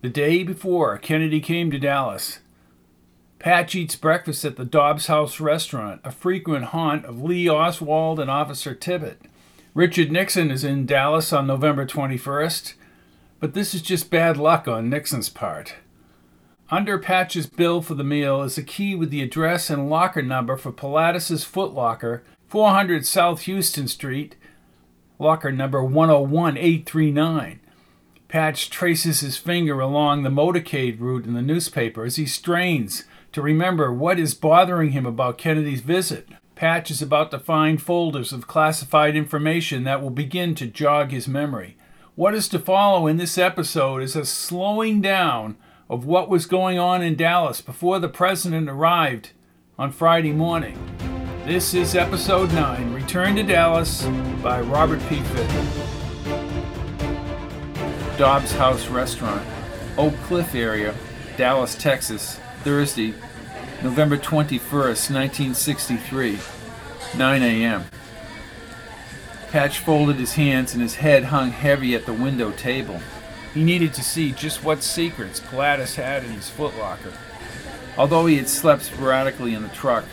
the day before Kennedy came to Dallas. Patch eats breakfast at the Dobbs House restaurant, a frequent haunt of Lee Oswald and Officer Tippit. Richard Nixon is in Dallas on November 21st, but this is just bad luck on Nixon's part. Under Patch's bill for the meal is a key with the address and locker number for Pilatus's Foot Locker, 400 South Houston Street, locker number 101839. Patch traces his finger along the motorcade route in the newspaper as he strains to remember what is bothering him about Kennedy's visit. Patch is about to find folders of classified information that will begin to jog his memory. What is to follow in this episode is a slowing down of what was going on in Dallas before the president arrived on Friday morning. This is episode 9 Return to Dallas by Robert P. Fitton. Dobbs House Restaurant, Oak Cliff area, Dallas, Texas, Thursday, November 21st, 1963, 9 a.m. Patch folded his hands and his head hung heavy at the window table. He needed to see just what secrets Gladys had in his footlocker. Although he had slept sporadically in the truck,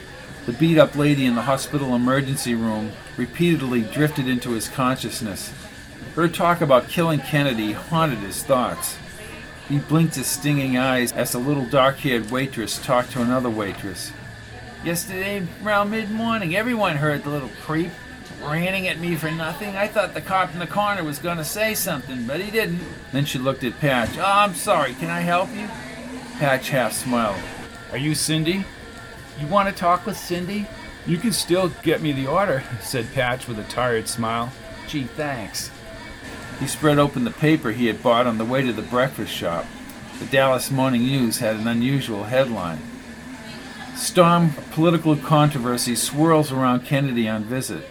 the beat up lady in the hospital emergency room repeatedly drifted into his consciousness. Her talk about killing Kennedy haunted his thoughts. He blinked his stinging eyes as the little dark haired waitress talked to another waitress. Yesterday, around mid morning, everyone heard the little creep ranting at me for nothing. I thought the cop in the corner was going to say something, but he didn't. Then she looked at Patch. Oh, I'm sorry. Can I help you? Patch half smiled. Are you Cindy? You want to talk with Cindy? You can still get me the order, said Patch with a tired smile. Gee, thanks. He spread open the paper he had bought on the way to the breakfast shop. The Dallas Morning News had an unusual headline. Storm political controversy swirls around Kennedy on visit.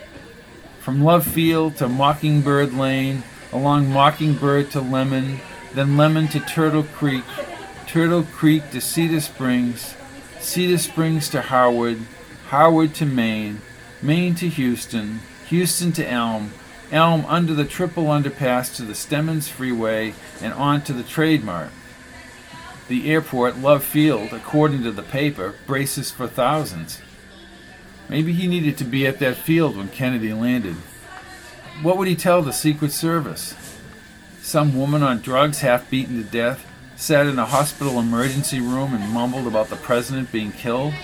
From Love Field to Mockingbird Lane, along Mockingbird to Lemon, then Lemon to Turtle Creek, Turtle Creek to Cedar Springs, Cedar Springs to Harwood, Harwood to Main, Main to Houston, Houston to Elm, Elm under the triple underpass to the Stemmons Freeway and on to the Trade Mart. The airport, Love Field, according to the paper, braces for thousands. Maybe he needed to be at that field when Kennedy landed. What would he tell the Secret Service? Some woman on drugs, half beaten to death, sat in a hospital emergency room and mumbled about the president being killed?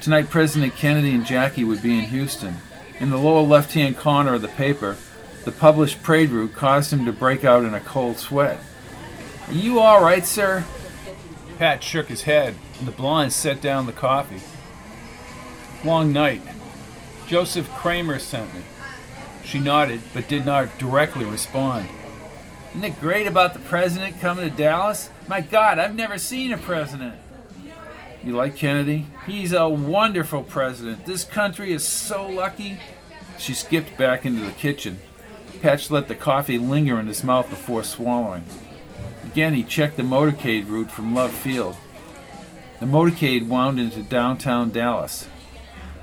Tonight, President Kennedy and Jackie would be in Houston. In the lower left hand corner of the paper, the published parade route caused him to break out in a cold sweat. Are you all right, sir? Pat shook his head, and the blonde set down the coffee. Long night. Joseph Kramer sent me. She nodded, but did not directly respond. Isn't it great about the president coming to Dallas? My God, I've never seen a president. You like Kennedy? He's a wonderful president. This country is so lucky. She skipped back into the kitchen. Patch let the coffee linger in his mouth before swallowing. Again, he checked the motorcade route from Love Field. The motorcade wound into downtown Dallas.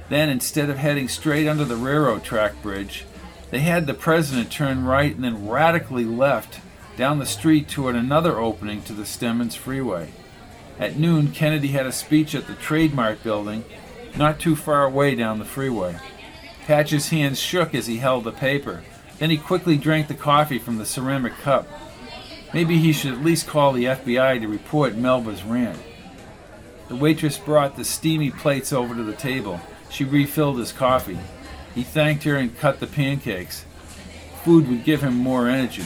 Then, instead of heading straight under the railroad track bridge, they had the president turn right and then radically left down the street toward another opening to the Stemmons Freeway. At noon, Kennedy had a speech at the Trade Mart building, not too far away down the freeway. Patch's hands shook as he held the paper. Then he quickly drank the coffee from the ceramic cup. Maybe he should at least call the FBI to report Melba's rant. The waitress brought the steamy plates over to the table. She refilled his coffee. He thanked her and cut the pancakes. Food would give him more energy.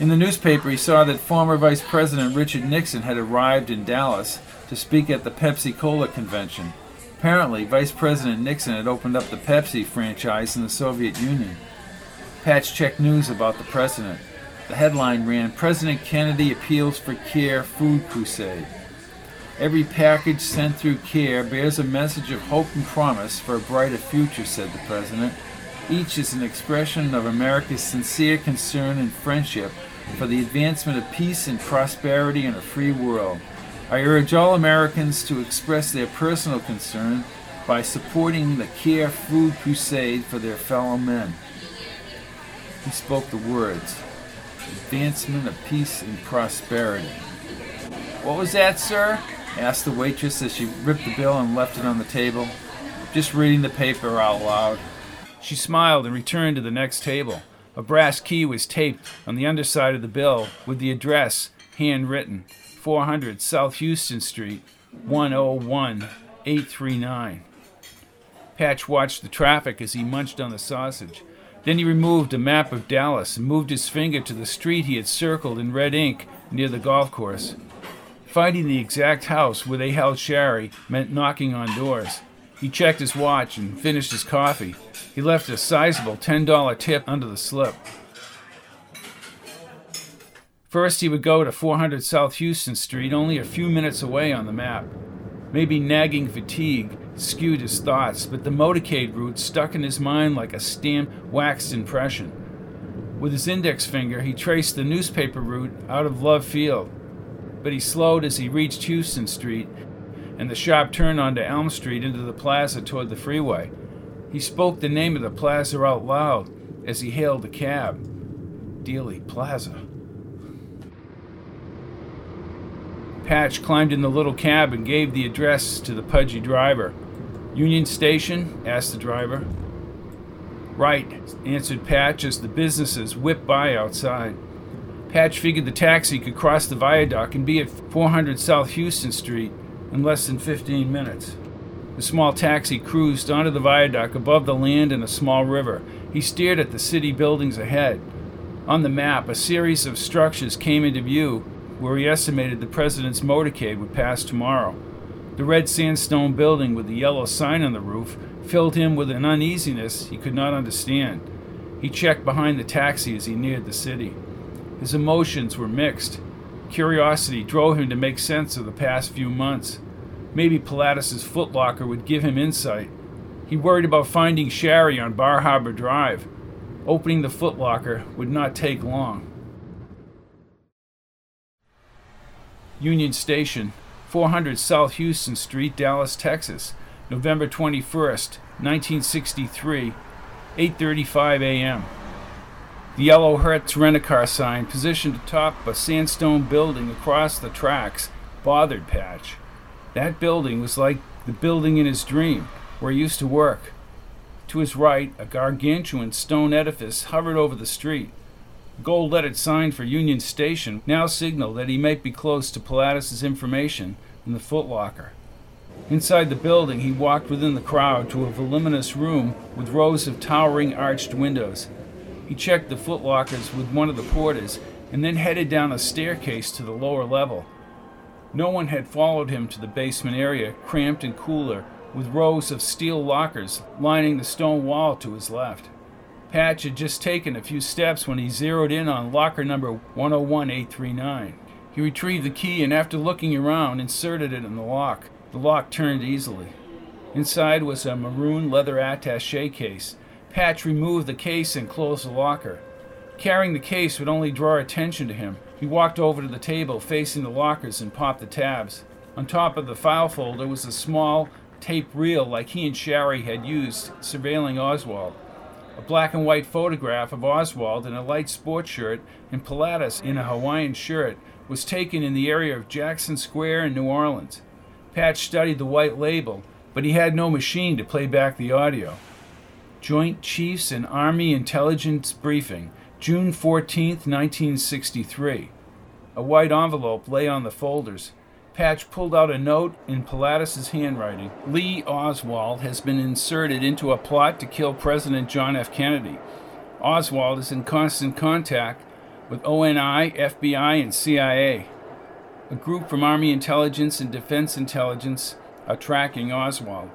In the newspaper, he saw that former Vice President Richard Nixon had arrived in Dallas to speak at the Pepsi Cola convention. Apparently, Vice President Nixon had opened up the Pepsi franchise in the Soviet Union. Patch checked news about the president. The headline ran President Kennedy appeals for care food crusade. Every package sent through CARE bears a message of hope and promise for a brighter future, said the President. Each is an expression of America's sincere concern and friendship for the advancement of peace and prosperity in a free world. I urge all Americans to express their personal concern by supporting the CARE Food Crusade for their fellow men. He spoke the words advancement of peace and prosperity. What was that, sir? asked the waitress as she ripped the bill and left it on the table. Just reading the paper out loud. She smiled and returned to the next table. A brass key was taped on the underside of the bill with the address handwritten 400 South Houston Street, 101839. Patch watched the traffic as he munched on the sausage. Then he removed a map of Dallas and moved his finger to the street he had circled in red ink near the golf course. Finding the exact house where they held Shari meant knocking on doors. He checked his watch and finished his coffee. He left a sizable $10 tip under the slip. First, he would go to 400 South Houston Street, only a few minutes away on the map. Maybe nagging fatigue skewed his thoughts, but the motorcade route stuck in his mind like a stamped, waxed impression. With his index finger, he traced the newspaper route out of Love Field, but he slowed as he reached Houston Street and the sharp turn onto Elm Street into the plaza toward the freeway. He spoke the name of the plaza out loud as he hailed a cab. Dealey Plaza. Patch climbed in the little cab and gave the address to the pudgy driver. Union Station? asked the driver. Right, answered Patch as the businesses whipped by outside. Patch figured the taxi could cross the viaduct and be at 400 South Houston Street in less than 15 minutes. The small taxi cruised onto the viaduct above the land and a small river. He stared at the city buildings ahead. On the map, a series of structures came into view where he estimated the president's motorcade would pass tomorrow. The red sandstone building with the yellow sign on the roof filled him with an uneasiness he could not understand. He checked behind the taxi as he neared the city. His emotions were mixed. Curiosity drove him to make sense of the past few months. Maybe Pilatus's footlocker would give him insight. He worried about finding Shari on Bar Harbor Drive. Opening the footlocker would not take long. Union Station, 400 South Houston Street, Dallas, Texas, November 21st, 1963, 8:35 a.m. The yellow Hertz rent-a-car sign positioned atop a sandstone building across the tracks bothered Patch. That building was like the building in his dream, where he used to work. To his right, a gargantuan stone edifice hovered over the street. Gold lettered sign for Union Station now signaled that he might be close to Pilatus's information in the footlocker. Inside the building, he walked within the crowd to a voluminous room with rows of towering arched windows. He checked the footlockers with one of the porters and then headed down a staircase to the lower level. No one had followed him to the basement area, cramped and cooler, with rows of steel lockers lining the stone wall to his left. Patch had just taken a few steps when he zeroed in on locker number 101839. He retrieved the key and, after looking around, inserted it in the lock. The lock turned easily. Inside was a maroon leather attache case. Patch removed the case and closed the locker. Carrying the case would only draw attention to him. He walked over to the table facing the lockers and popped the tabs. On top of the file folder was a small tape reel like he and Shari had used surveilling Oswald. A black and white photograph of Oswald in a light sports shirt and Pilatus in a Hawaiian shirt was taken in the area of Jackson Square in New Orleans. Patch studied the white label, but he had no machine to play back the audio. Joint Chiefs and Army Intelligence Briefing June 14, 1963. A white envelope lay on the folders. Patch pulled out a note in Pilatus's handwriting. Lee Oswald has been inserted into a plot to kill President John F. Kennedy. Oswald is in constant contact with ONI, FBI, and CIA. A group from Army Intelligence and Defense Intelligence are tracking Oswald.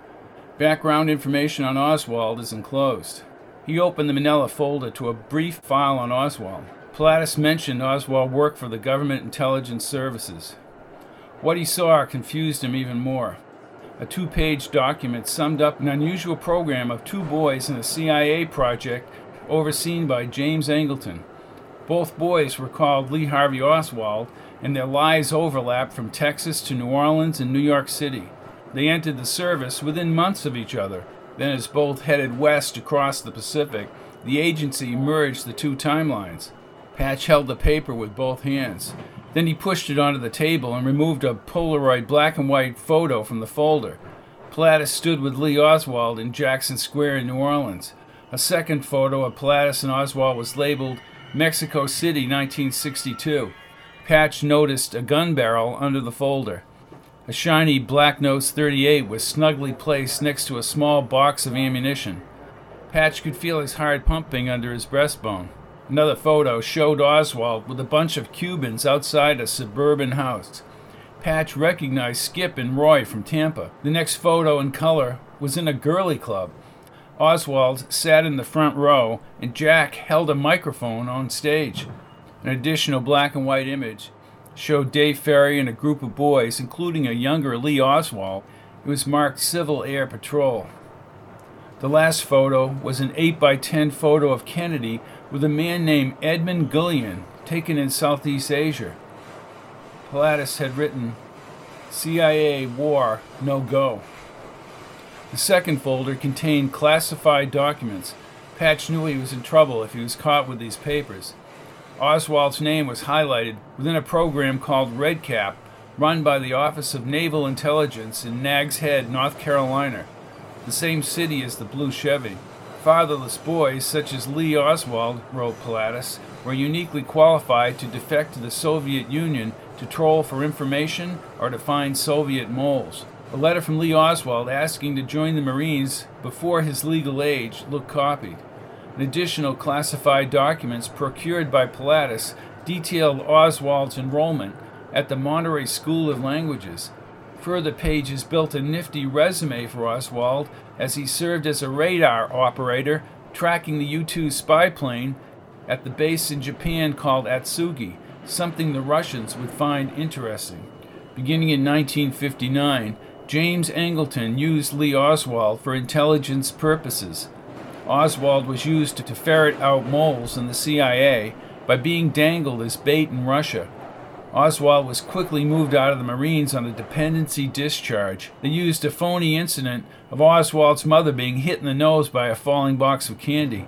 Background information on Oswald is enclosed. He opened the manila folder to a brief file on Oswald. Pilatus mentioned Oswald worked for the Government Intelligence Services. What he saw confused him even more. A two page document summed up an unusual program of two boys in a CIA project overseen by James Angleton. Both boys were called Lee Harvey Oswald, and their lives overlapped from Texas to New Orleans and New York City. They entered the service within months of each other. Then, as both headed west across the Pacific, the agency merged the two timelines. Patch held the paper with both hands. Then he pushed it onto the table and removed a Polaroid black and white photo from the folder. Pilatus stood with Lee Oswald in Jackson Square in New Orleans. A second photo of Pilatus and Oswald was labeled Mexico City 1962. Patch noticed a gun barrel under the folder. A shiny Black Nose 38 was snugly placed next to a small box of ammunition. Patch could feel his heart pumping under his breastbone. Another photo showed Oswald with a bunch of Cubans outside a suburban house. Patch recognized Skip and Roy from Tampa. The next photo in color was in a girly club. Oswald sat in the front row, and Jack held a microphone on stage. An additional black and white image showed Dave Ferrie and a group of boys, including a younger Lee Oswald. It was marked Civil Air Patrol. The last photo was an 8 by 10 photo of Kennedy with a man named Edmund Gullion, taken in Southeast Asia. Pilatus had written, CIA War No Go. The second folder contained classified documents. Patch knew he was in trouble if he was caught with these papers. Oswald's name was highlighted within a program called Red Cap, run by the Office of Naval Intelligence in Nags Head, North Carolina the same city as the Blue Chevy. Fatherless boys, such as Lee Oswald, wrote Pilatus, were uniquely qualified to defect to the Soviet Union to troll for information or to find Soviet moles. A letter from Lee Oswald asking to join the Marines before his legal age looked copied. An additional classified documents procured by Pilatus detailed Oswald's enrollment at the Monterey School of Languages Further pages built a nifty resume for Oswald as he served as a radar operator tracking the U 2 spy plane at the base in Japan called Atsugi, something the Russians would find interesting. Beginning in 1959, James Angleton used Lee Oswald for intelligence purposes. Oswald was used to ferret out moles in the CIA by being dangled as bait in Russia Oswald was quickly moved out of the Marines on a dependency discharge. They used a phony incident of Oswald's mother being hit in the nose by a falling box of candy.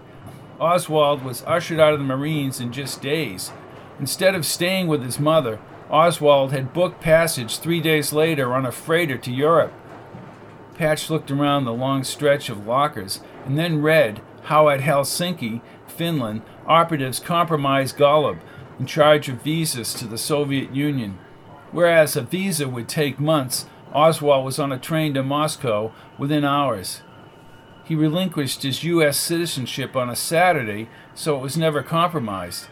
Oswald was ushered out of the Marines in just days. Instead of staying with his mother, Oswald had booked passage three days later on a freighter to Europe. Patch looked around the long stretch of lockers and then read how at Helsinki, Finland, operatives compromised Golub in charge of visas to the Soviet Union. Whereas a visa would take months, Oswald was on a train to Moscow within hours. He relinquished his U.S. citizenship on a Saturday, so it was never compromised.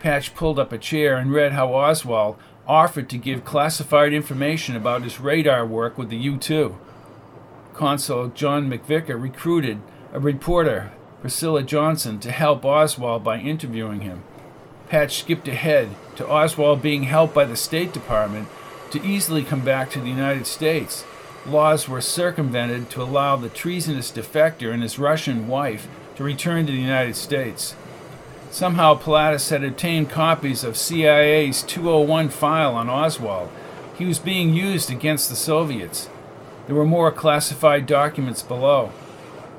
Patch pulled up a chair and read how Oswald offered to give classified information about his radar work with the U 2. Consul John McVickar recruited a reporter, Priscilla Johnson, to help Oswald by interviewing him. Patch skipped ahead to Oswald being helped by the State Department to easily come back to the United States. Laws were circumvented to allow the treasonous defector and his Russian wife to return to the United States. Somehow, Pilatus had obtained copies of CIA's 201 file on Oswald. He was being used against the Soviets. There were more classified documents below.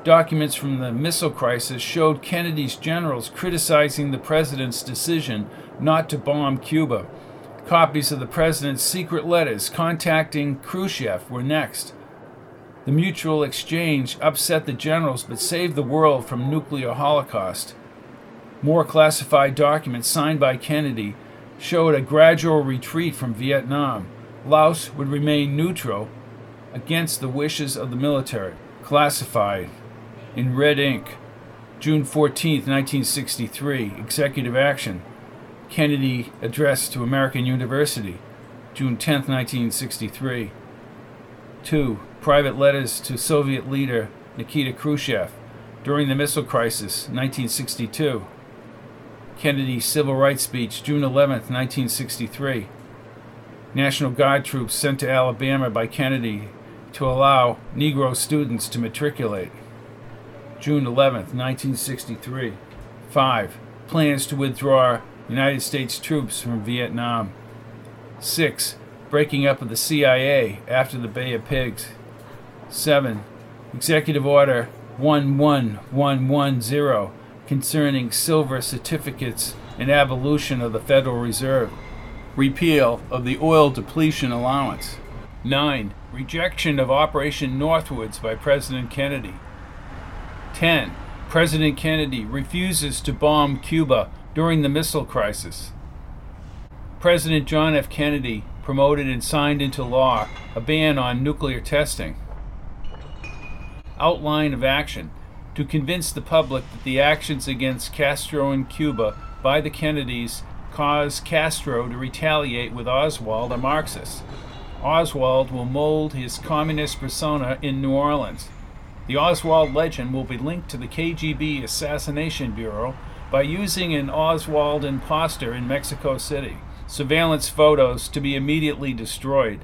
Documents from the missile crisis showed Kennedy's generals criticizing the president's decision not to bomb Cuba. Copies of the president's secret letters contacting Khrushchev were next. The mutual exchange upset the generals but saved the world from nuclear holocaust. More classified documents signed by Kennedy showed a gradual retreat from Vietnam. Laos would remain neutral against the wishes of the military. Classified in red ink. June 14, 1963, executive action. Kennedy address to American University, June 10, 1963. 2. Private letters to Soviet leader Nikita Khrushchev during the missile crisis, 1962. Kennedy civil rights speech, June 11, 1963. National Guard troops sent to Alabama by Kennedy to allow Negro students to matriculate. June 11, 1963. 5. Plans to withdraw United States troops from Vietnam. 6. Breaking up of the CIA after the Bay of Pigs. 7. Executive Order 11110 concerning silver certificates and abolition of the Federal Reserve. Repeal of the oil depletion allowance. 9. Rejection of Operation Northwoods by President Kennedy. 10. President Kennedy refuses to bomb Cuba during the missile crisis. President John F. Kennedy promoted and signed into law a ban on nuclear testing. Outline of action to convince the public that the actions against Castro in Cuba by the Kennedys caused Castro to retaliate with Oswald, a Marxist. Oswald will mold his communist persona in New Orleans. The Oswald legend will be linked to the KGB Assassination Bureau by using an Oswald imposter in Mexico City. Surveillance photos to be immediately destroyed.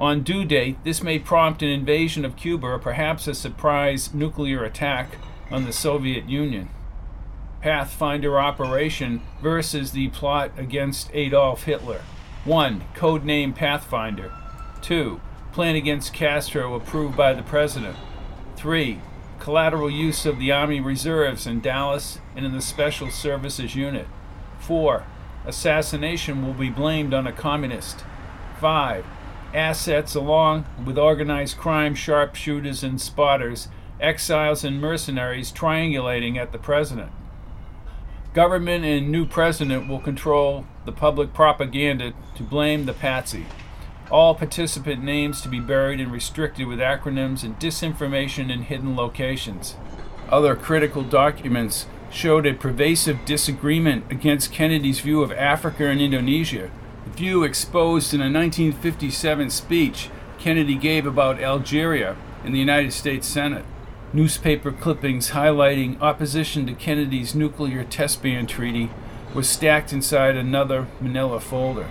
On due date, this may prompt an invasion of Cuba or perhaps a surprise nuclear attack on the Soviet Union. Pathfinder Operation versus the plot against Adolf Hitler. 1. Codename Pathfinder. 2. Plan against Castro approved by the President. 3. Collateral use of the Army Reserves in Dallas and in the Special Services Unit. 4. Assassination will be blamed on a communist. 5. Assets along with organized crime sharpshooters and spotters, exiles and mercenaries triangulating at the president. Government and new president will control the public propaganda to blame the patsy all participant names to be buried and restricted with acronyms and disinformation in hidden locations. Other critical documents showed a pervasive disagreement against Kennedy's view of Africa and Indonesia, the view exposed in a 1957 speech Kennedy gave about Algeria in the United States Senate. Newspaper clippings highlighting opposition to Kennedy's nuclear test ban treaty was stacked inside another manila folder.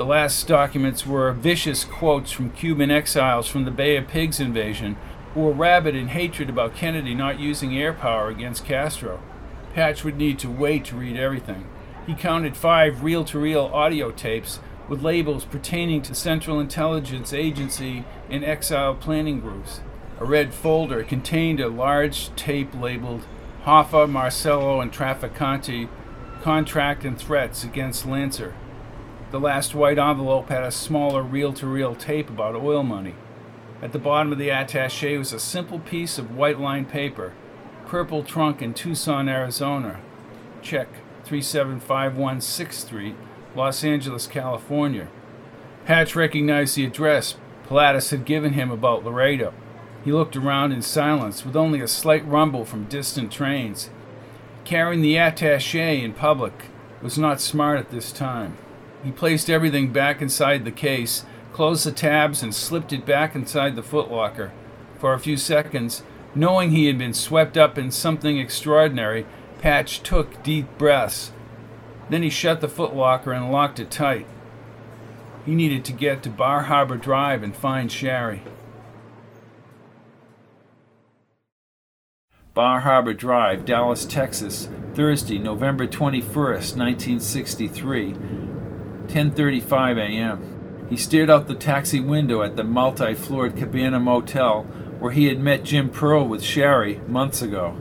The last documents were vicious quotes from Cuban exiles from the Bay of Pigs invasion who were rabid in hatred about Kennedy not using air power against Castro. Patch would need to wait to read everything. He counted five reel to reel audio tapes with labels pertaining to Central Intelligence Agency and exile planning groups. A red folder contained a large tape labeled Hoffa, Marcello, and Trafficante Contract and Threats Against Lancer. The last white envelope had a smaller reel to reel tape about oil money. At the bottom of the attache was a simple piece of white lined paper Purple Trunk in Tucson, Arizona. Check 3751 6th Street, Los Angeles, California. Hatch recognized the address Pilatus had given him about Laredo. He looked around in silence, with only a slight rumble from distant trains. Carrying the attache in public was not smart at this time. He placed everything back inside the case, closed the tabs, and slipped it back inside the footlocker. For a few seconds, knowing he had been swept up in something extraordinary, Patch took deep breaths. Then he shut the footlocker and locked it tight. He needed to get to Bar Harbor Drive and find Sherry. Bar Harbor Drive, Dallas, Texas, Thursday, November 21st, 1963. 10:35 a.m. He stared out the taxi window at the multi-floored Cabana Motel where he had met Jim Pearl with Sherry months ago.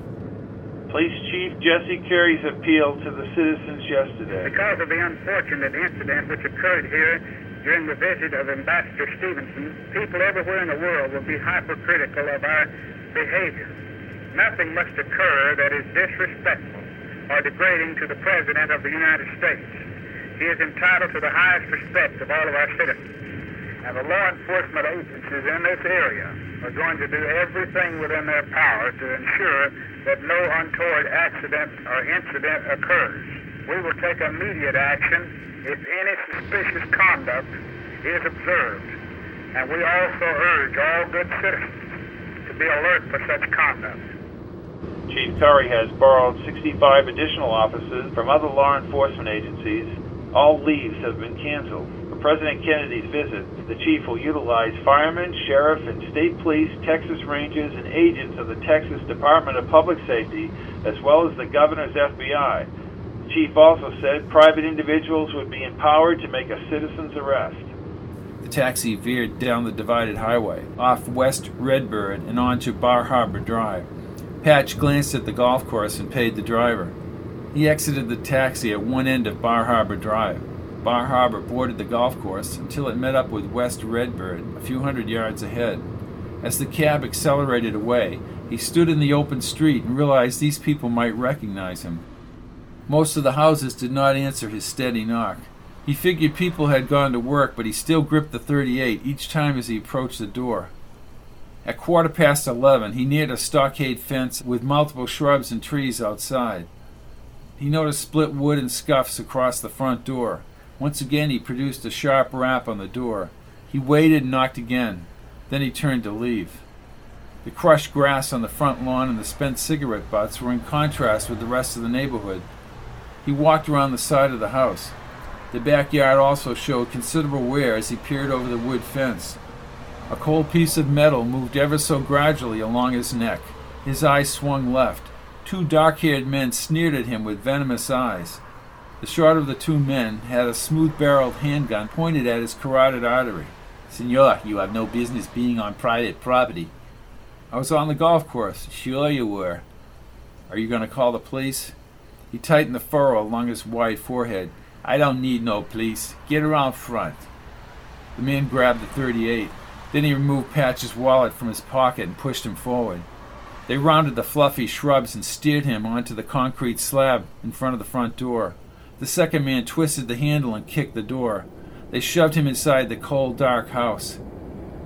Police Chief Jesse Curry's appeal to the citizens yesterday. Because of the unfortunate incident which occurred here during the visit of Ambassador Stevenson, people everywhere in the world will be hypercritical of our behavior. Nothing must occur that is disrespectful or degrading to the President of the United States. He is entitled to the highest respect of all of our citizens. And the law enforcement agencies in this area are going to do everything within their power to ensure that no untoward accident or incident occurs. We will take immediate action if any suspicious conduct is observed. And we also urge all good citizens to be alert for such conduct. Chief Curry has borrowed 65 additional officers from other law enforcement agencies all leaves have been canceled. For President Kennedy's visit, the chief will utilize firemen, sheriff, and state police, Texas Rangers, and agents of the Texas Department of Public Safety, as well as the governor's FBI. The chief also said private individuals would be empowered to make a citizen's arrest. The taxi veered down the divided highway, off West Redbird and onto Bar Harbor Drive. Patch glanced at the golf course and paid the driver. He exited the taxi at one end of Bar Harbor Drive. Bar Harbor bordered the golf course until it met up with West Redbird a few hundred yards ahead. As the cab accelerated away, he stood in the open street and realized these people might recognize him. Most of the houses did not answer his steady knock. He figured people had gone to work, but he still gripped the 38 each time as he approached the door. At quarter past eleven, he neared a stockade fence with multiple shrubs and trees outside. He noticed split wood and scuffs across the front door. Once again, he produced a sharp rap on the door. He waited and knocked again. Then he turned to leave. The crushed grass on the front lawn and the spent cigarette butts were in contrast with the rest of the neighborhood. He walked around the side of the house. The backyard also showed considerable wear as he peered over the wood fence. A cold piece of metal moved ever so gradually along his neck. His eyes swung left. Two dark haired men sneered at him with venomous eyes. The shorter of the two men had a smooth barreled handgun pointed at his carotid artery. Senor, you have no business being on private property. I was on the golf course. Sure you were. Are you going to call the police? He tightened the furrow along his wide forehead. I don't need no police. Get around front. The man grabbed the 38. Then he removed Patch's wallet from his pocket and pushed him forward. They rounded the fluffy shrubs and steered him onto the concrete slab in front of the front door. The second man twisted the handle and kicked the door. They shoved him inside the cold, dark house.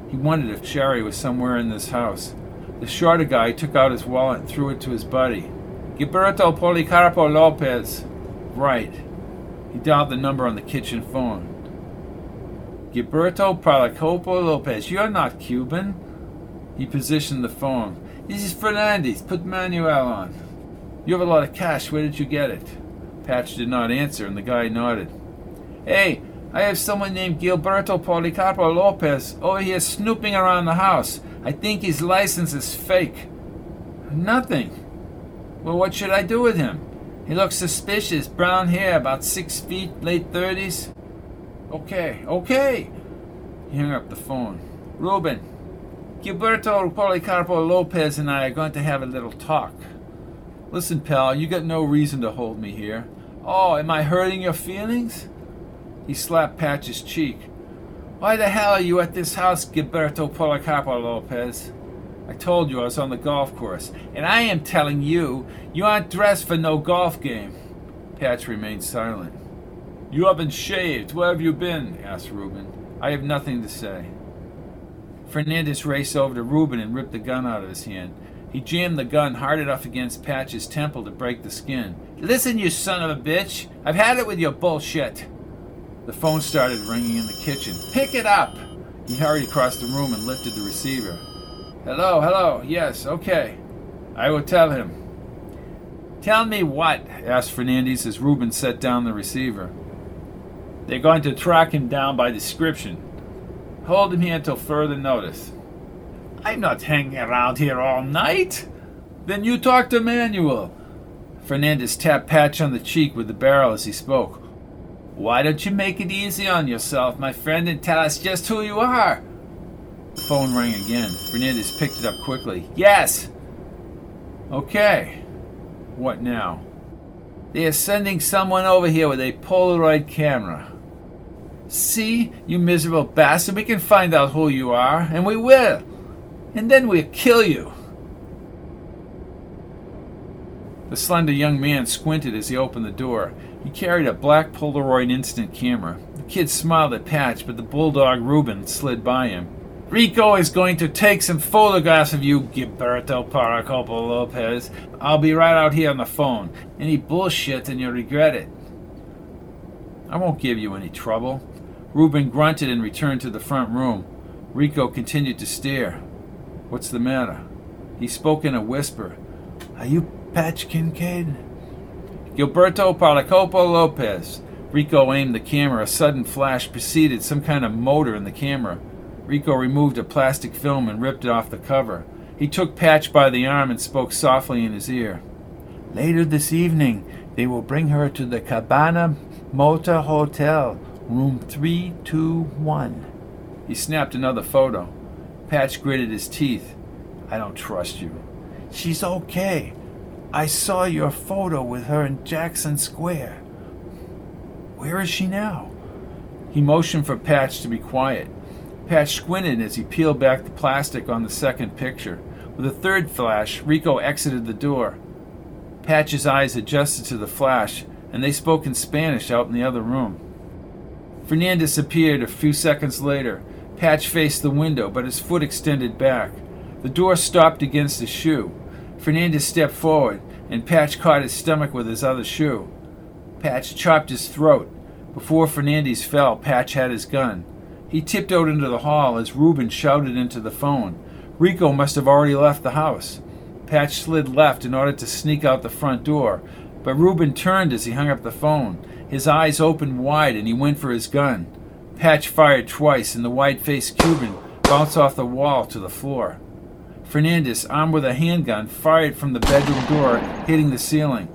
He wondered if Sherry was somewhere in this house. The shorter guy took out his wallet and threw it to his buddy. Gilberto Policarpo Lopez. Right. He dialed the number on the kitchen phone. Gilberto Policarpo Lopez, you're not Cuban. He positioned the phone. This is Fernandez. Put Manuel on. You have a lot of cash. Where did you get it? Patch did not answer, and the guy nodded. Hey, I have someone named Gilberto Policarpo Lopez over here snooping around the house. I think his license is fake. Nothing. Well, what should I do with him? He looks suspicious. Brown hair, about six feet, late thirties. Okay, okay. He hung up the phone. Ruben, Gilberto Policarpo Lopez and I are going to have a little talk. Listen, pal, you got no reason to hold me here. Oh, am I hurting your feelings? He slapped Patch's cheek. Why the hell are you at this house, Gilberto Policarpo Lopez? I told you I was on the golf course, and I am telling you, you aren't dressed for no golf game. Patch remained silent. You haven't shaved. Where have you been? asked Reuben. I have nothing to say. Fernandez raced over to Reuben and ripped the gun out of his hand. He jammed the gun hard enough against Patch's temple to break the skin. Listen, you son of a bitch! I've had it with your bullshit! The phone started ringing in the kitchen. Pick it up! He hurried across the room and lifted the receiver. Hello, hello, yes, okay. I will tell him. Tell me what? asked Fernandez as Reuben set down the receiver. They're going to track him down by description. Hold him here until further notice. I'm not hanging around here all night. Then you talk to Manuel. Fernandez tapped Patch on the cheek with the barrel as he spoke. Why don't you make it easy on yourself, my friend, and tell us just who you are? The phone rang again. Fernandez picked it up quickly. Yes! Okay. What now? They are sending someone over here with a Polaroid camera. See, you miserable bastard, we can find out who you are, and we will. And then we'll kill you. The slender young man squinted as he opened the door. He carried a black Polaroid instant camera. The kid smiled at Patch, but the bulldog Reuben slid by him. Rico is going to take some photographs of you, Gilberto Policarpo Lopez. I'll be right out here on the phone. Any bullshit and you'll regret it. I won't give you any trouble. Reuben grunted and returned to the front room. Rico continued to stare. What's the matter? He spoke in a whisper. Are you Patch Kincaid? Gilberto Policarpo Lopez. Rico aimed the camera. A sudden flash preceded some kind of motor in the camera. Rico removed a plastic film and ripped it off the cover. He took Patch by the arm and spoke softly in his ear. Later this evening, they will bring her to the Cabana Motor Hotel, room 321. He snapped another photo. Patch gritted his teeth. I don't trust you. She's okay. I saw your photo with her in Jackson Square. Where is she now? He motioned for Patch to be quiet. Patch squinted as he peeled back the plastic on the second picture. With a third flash, Rico exited the door. Patch's eyes adjusted to the flash, and they spoke in Spanish out in the other room. Fernandez appeared a few seconds later. Patch faced the window, but his foot extended back. The door stopped against his shoe. Fernandez stepped forward, and Patch caught his stomach with his other shoe. Patch chopped his throat. Before Fernandez fell, Patch had his gun. He tiptoed into the hall as Reuben shouted into the phone. Rico must have already left the house. Patch slid left in order to sneak out the front door, but Reuben turned as he hung up the phone. His eyes opened wide and he went for his gun. Patch fired twice, and the white faced Cuban bounced off the wall to the floor. Fernandez, armed with a handgun, fired from the bedroom door, hitting the ceiling.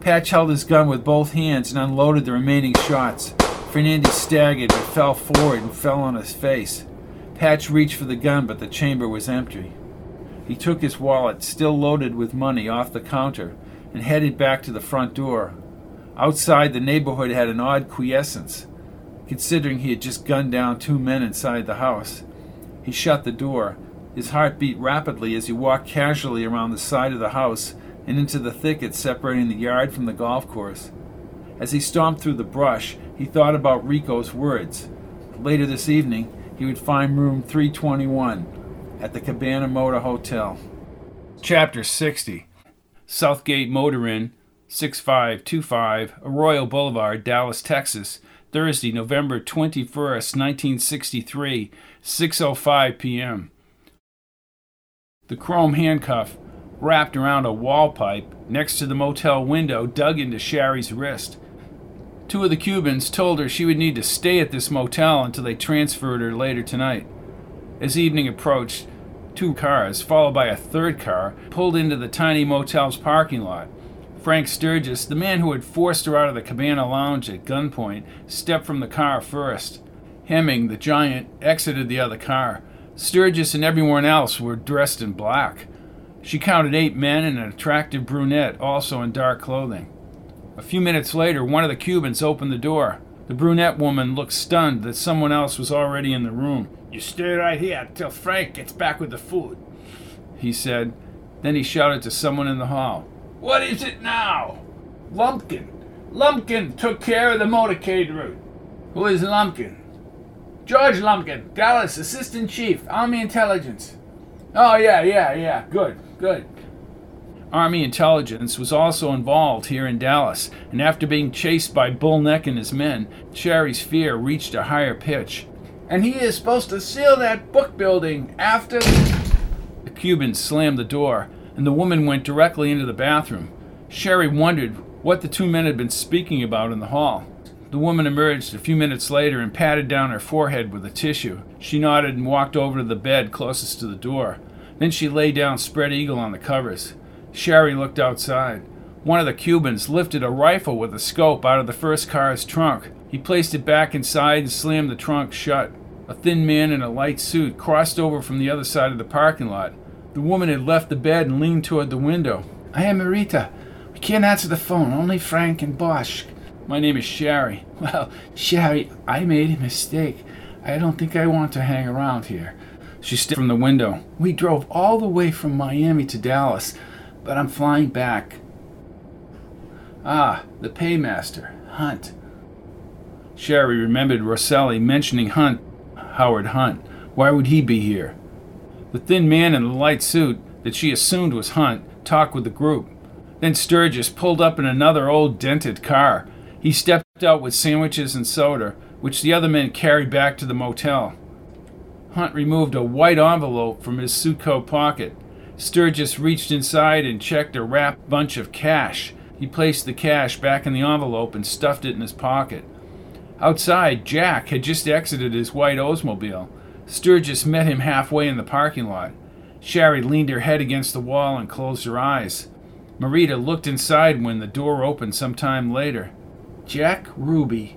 Patch held his gun with both hands and unloaded the remaining shots. Fernandez staggered but fell forward and fell on his face. Patch reached for the gun, but the chamber was empty. He took his wallet, still loaded with money, off the counter and headed back to the front door. Outside, the neighborhood had an odd quiescence, considering he had just gunned down two men inside the house. He shut the door his heart beat rapidly as he walked casually around the side of the house and into the thicket separating the yard from the golf course. As he stomped through the brush, he thought about Rico's words. Later this evening, he would find room 321 at the Cabana Motor Hotel. Chapter 60 Southgate Motor Inn, 6525 Arroyo Boulevard, Dallas, Texas, Thursday, November 21st, 1963, 6:05 p.m. The chrome handcuff, wrapped around a wall pipe next to the motel window, dug into Sherry's wrist. Two of the Cubans told her she would need to stay at this motel until they transferred her later tonight. As evening approached, two cars, followed by a third car, pulled into the tiny motel's parking lot. Frank Sturgis, the man who had forced her out of the Cabana Lounge at gunpoint, stepped from the car first. Hemming, the giant, exited the other car. Sturgis and everyone else were dressed in black. She counted eight men and an attractive brunette, also in dark clothing. A few minutes later, one of the Cubans opened the door. The brunette woman looked stunned that someone else was already in the room. You stay right here till Frank gets back with the food, he said. Then he shouted to someone in the hall. What is it now? Lumpkin. Lumpkin took care of the motorcade route. Who is Lumpkin? George Lumpkin, Dallas Assistant Chief, Army Intelligence. Oh, yeah, yeah, yeah. Good, good. Army Intelligence was also involved here in Dallas, and after being chased by Bull Neck and his men, Sherry's fear reached a higher pitch. And he is supposed to seal that book building after. The Cuban slammed the door, and the woman went directly into the bathroom. Sherry wondered what the two men had been speaking about in the hall. The woman emerged a few minutes later and patted down her forehead with a tissue. She nodded and walked over to the bed closest to the door. Then she lay down spread eagle on the covers. Sherry looked outside. One of the Cubans lifted a rifle with a scope out of the first car's trunk. He placed it back inside and slammed the trunk shut. A thin man in a light suit crossed over from the other side of the parking lot. The woman had left the bed and leaned toward the window. I am Marita. We can't answer the phone, only Frank and Bosch. My name is Sherry. Well, Sherry, I made a mistake. I don't think I want to hang around here. She stepped from the window. We drove all the way from Miami to Dallas, but I'm flying back. Ah, the paymaster, Hunt. Sherry remembered Rosselli mentioning Hunt, Howard Hunt. Why would he be here? The thin man in the light suit that she assumed was Hunt talked with the group. Then Sturgis pulled up in another old dented car. He stepped out with sandwiches and soda, which the other men carried back to the motel. Hunt removed a white envelope from his suit coat pocket. Sturgis reached inside and checked a wrapped bunch of cash. He placed the cash back in the envelope and stuffed it in his pocket. Outside, Jack had just exited his white Oldsmobile. Sturgis met him halfway in the parking lot. Sherry leaned her head against the wall and closed her eyes. Marita looked inside when the door opened some time later. Jack Ruby.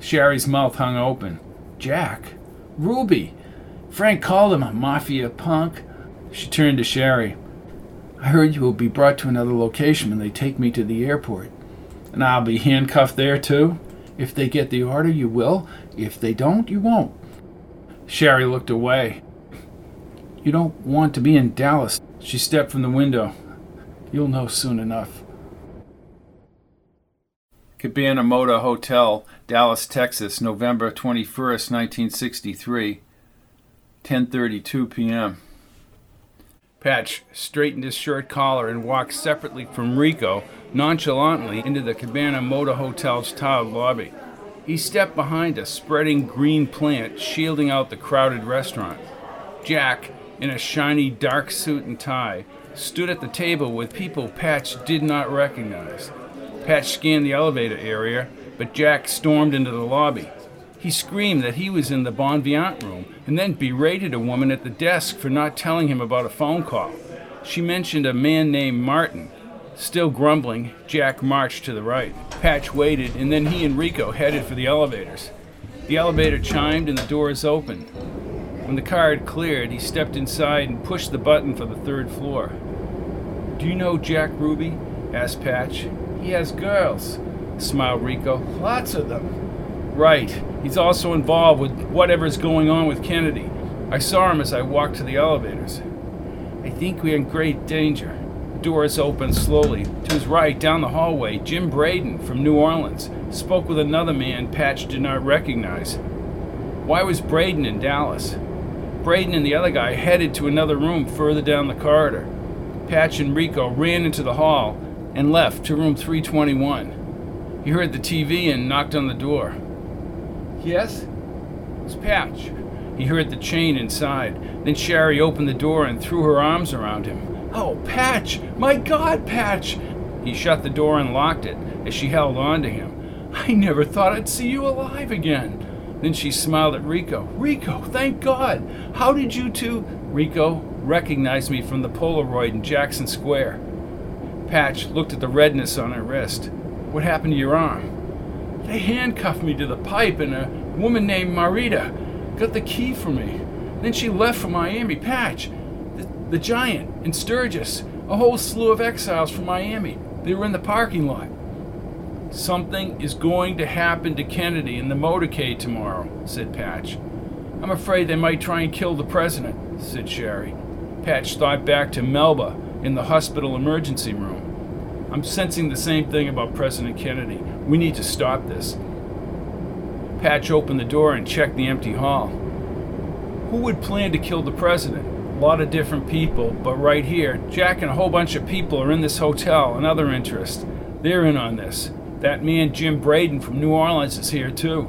Sherry's mouth hung open. Jack? Ruby? Frank called him a mafia punk. She turned to Sherry. I heard you will be brought to another location when they take me to the airport. And I'll be handcuffed there too? If they get the order, you will. If they don't, you won't. Sherry looked away. You don't want to be in Dallas. She stepped from the window. You'll know soon enough. Cabana Motor Hotel, Dallas, Texas, November 21st, 1963, 10:32 p.m. Patch straightened his shirt collar and walked separately from Rico, nonchalantly into the Cabana Motor Hotel's tiled lobby. He stepped behind a spreading green plant shielding out the crowded restaurant. Jack, in a shiny dark suit and tie, stood at the table with people Patch did not recognize. Patch scanned the elevator area, but Jack stormed into the lobby. He screamed that he was in the Bon Vivant room and then berated a woman at the desk for not telling him about a phone call. She mentioned a man named Martin. Still grumbling, Jack marched to the right. Patch waited, and then he and Rico headed for the elevators. The elevator chimed and the doors opened. When the car had cleared, he stepped inside and pushed the button for the third floor. Do you know Jack Ruby? asked Patch. He has girls, smiled Rico. Lots of them. Right. He's also involved with whatever's going on with Kennedy. I saw him as I walked to the elevators. I think we're in great danger. Doors opened slowly. To his right, down the hallway, Jim Braden from New Orleans spoke with another man Patch did not recognize. Why was Braden in Dallas? Braden and the other guy headed to another room further down the corridor. Patch and Rico ran into the hall and left to room 321. He heard the TV and knocked on the door. Yes? It's Patch. He heard the chain inside. Then Sherry opened the door and threw her arms around him. Oh, Patch! My God, Patch! He shut the door and locked it as she held on to him. I never thought I'd see you alive again. Then she smiled at Rico. Rico, thank God! How did you two? Rico recognized me from the Polaroid in Jackson Square. Patch looked at the redness on her wrist. What happened to your arm? They handcuffed me to the pipe, and a woman named Marita got the key for me. Then she left for Miami. Patch, the, giant, and Sturgis, a whole slew of exiles from Miami. They were in the parking lot. Something is going to happen to Kennedy in the motorcade tomorrow, said Patch. I'm afraid they might try and kill the president, said Sherry. Patch thought back to Melba in the hospital emergency room. I'm sensing the same thing about President Kennedy. We need to stop this. Patch opened the door and checked the empty hall. Who would plan to kill the president? Lot of different people, but right here, Jack and a whole bunch of people are in this hotel another interest. They're in on this. That man Jim Braden from New Orleans is here too.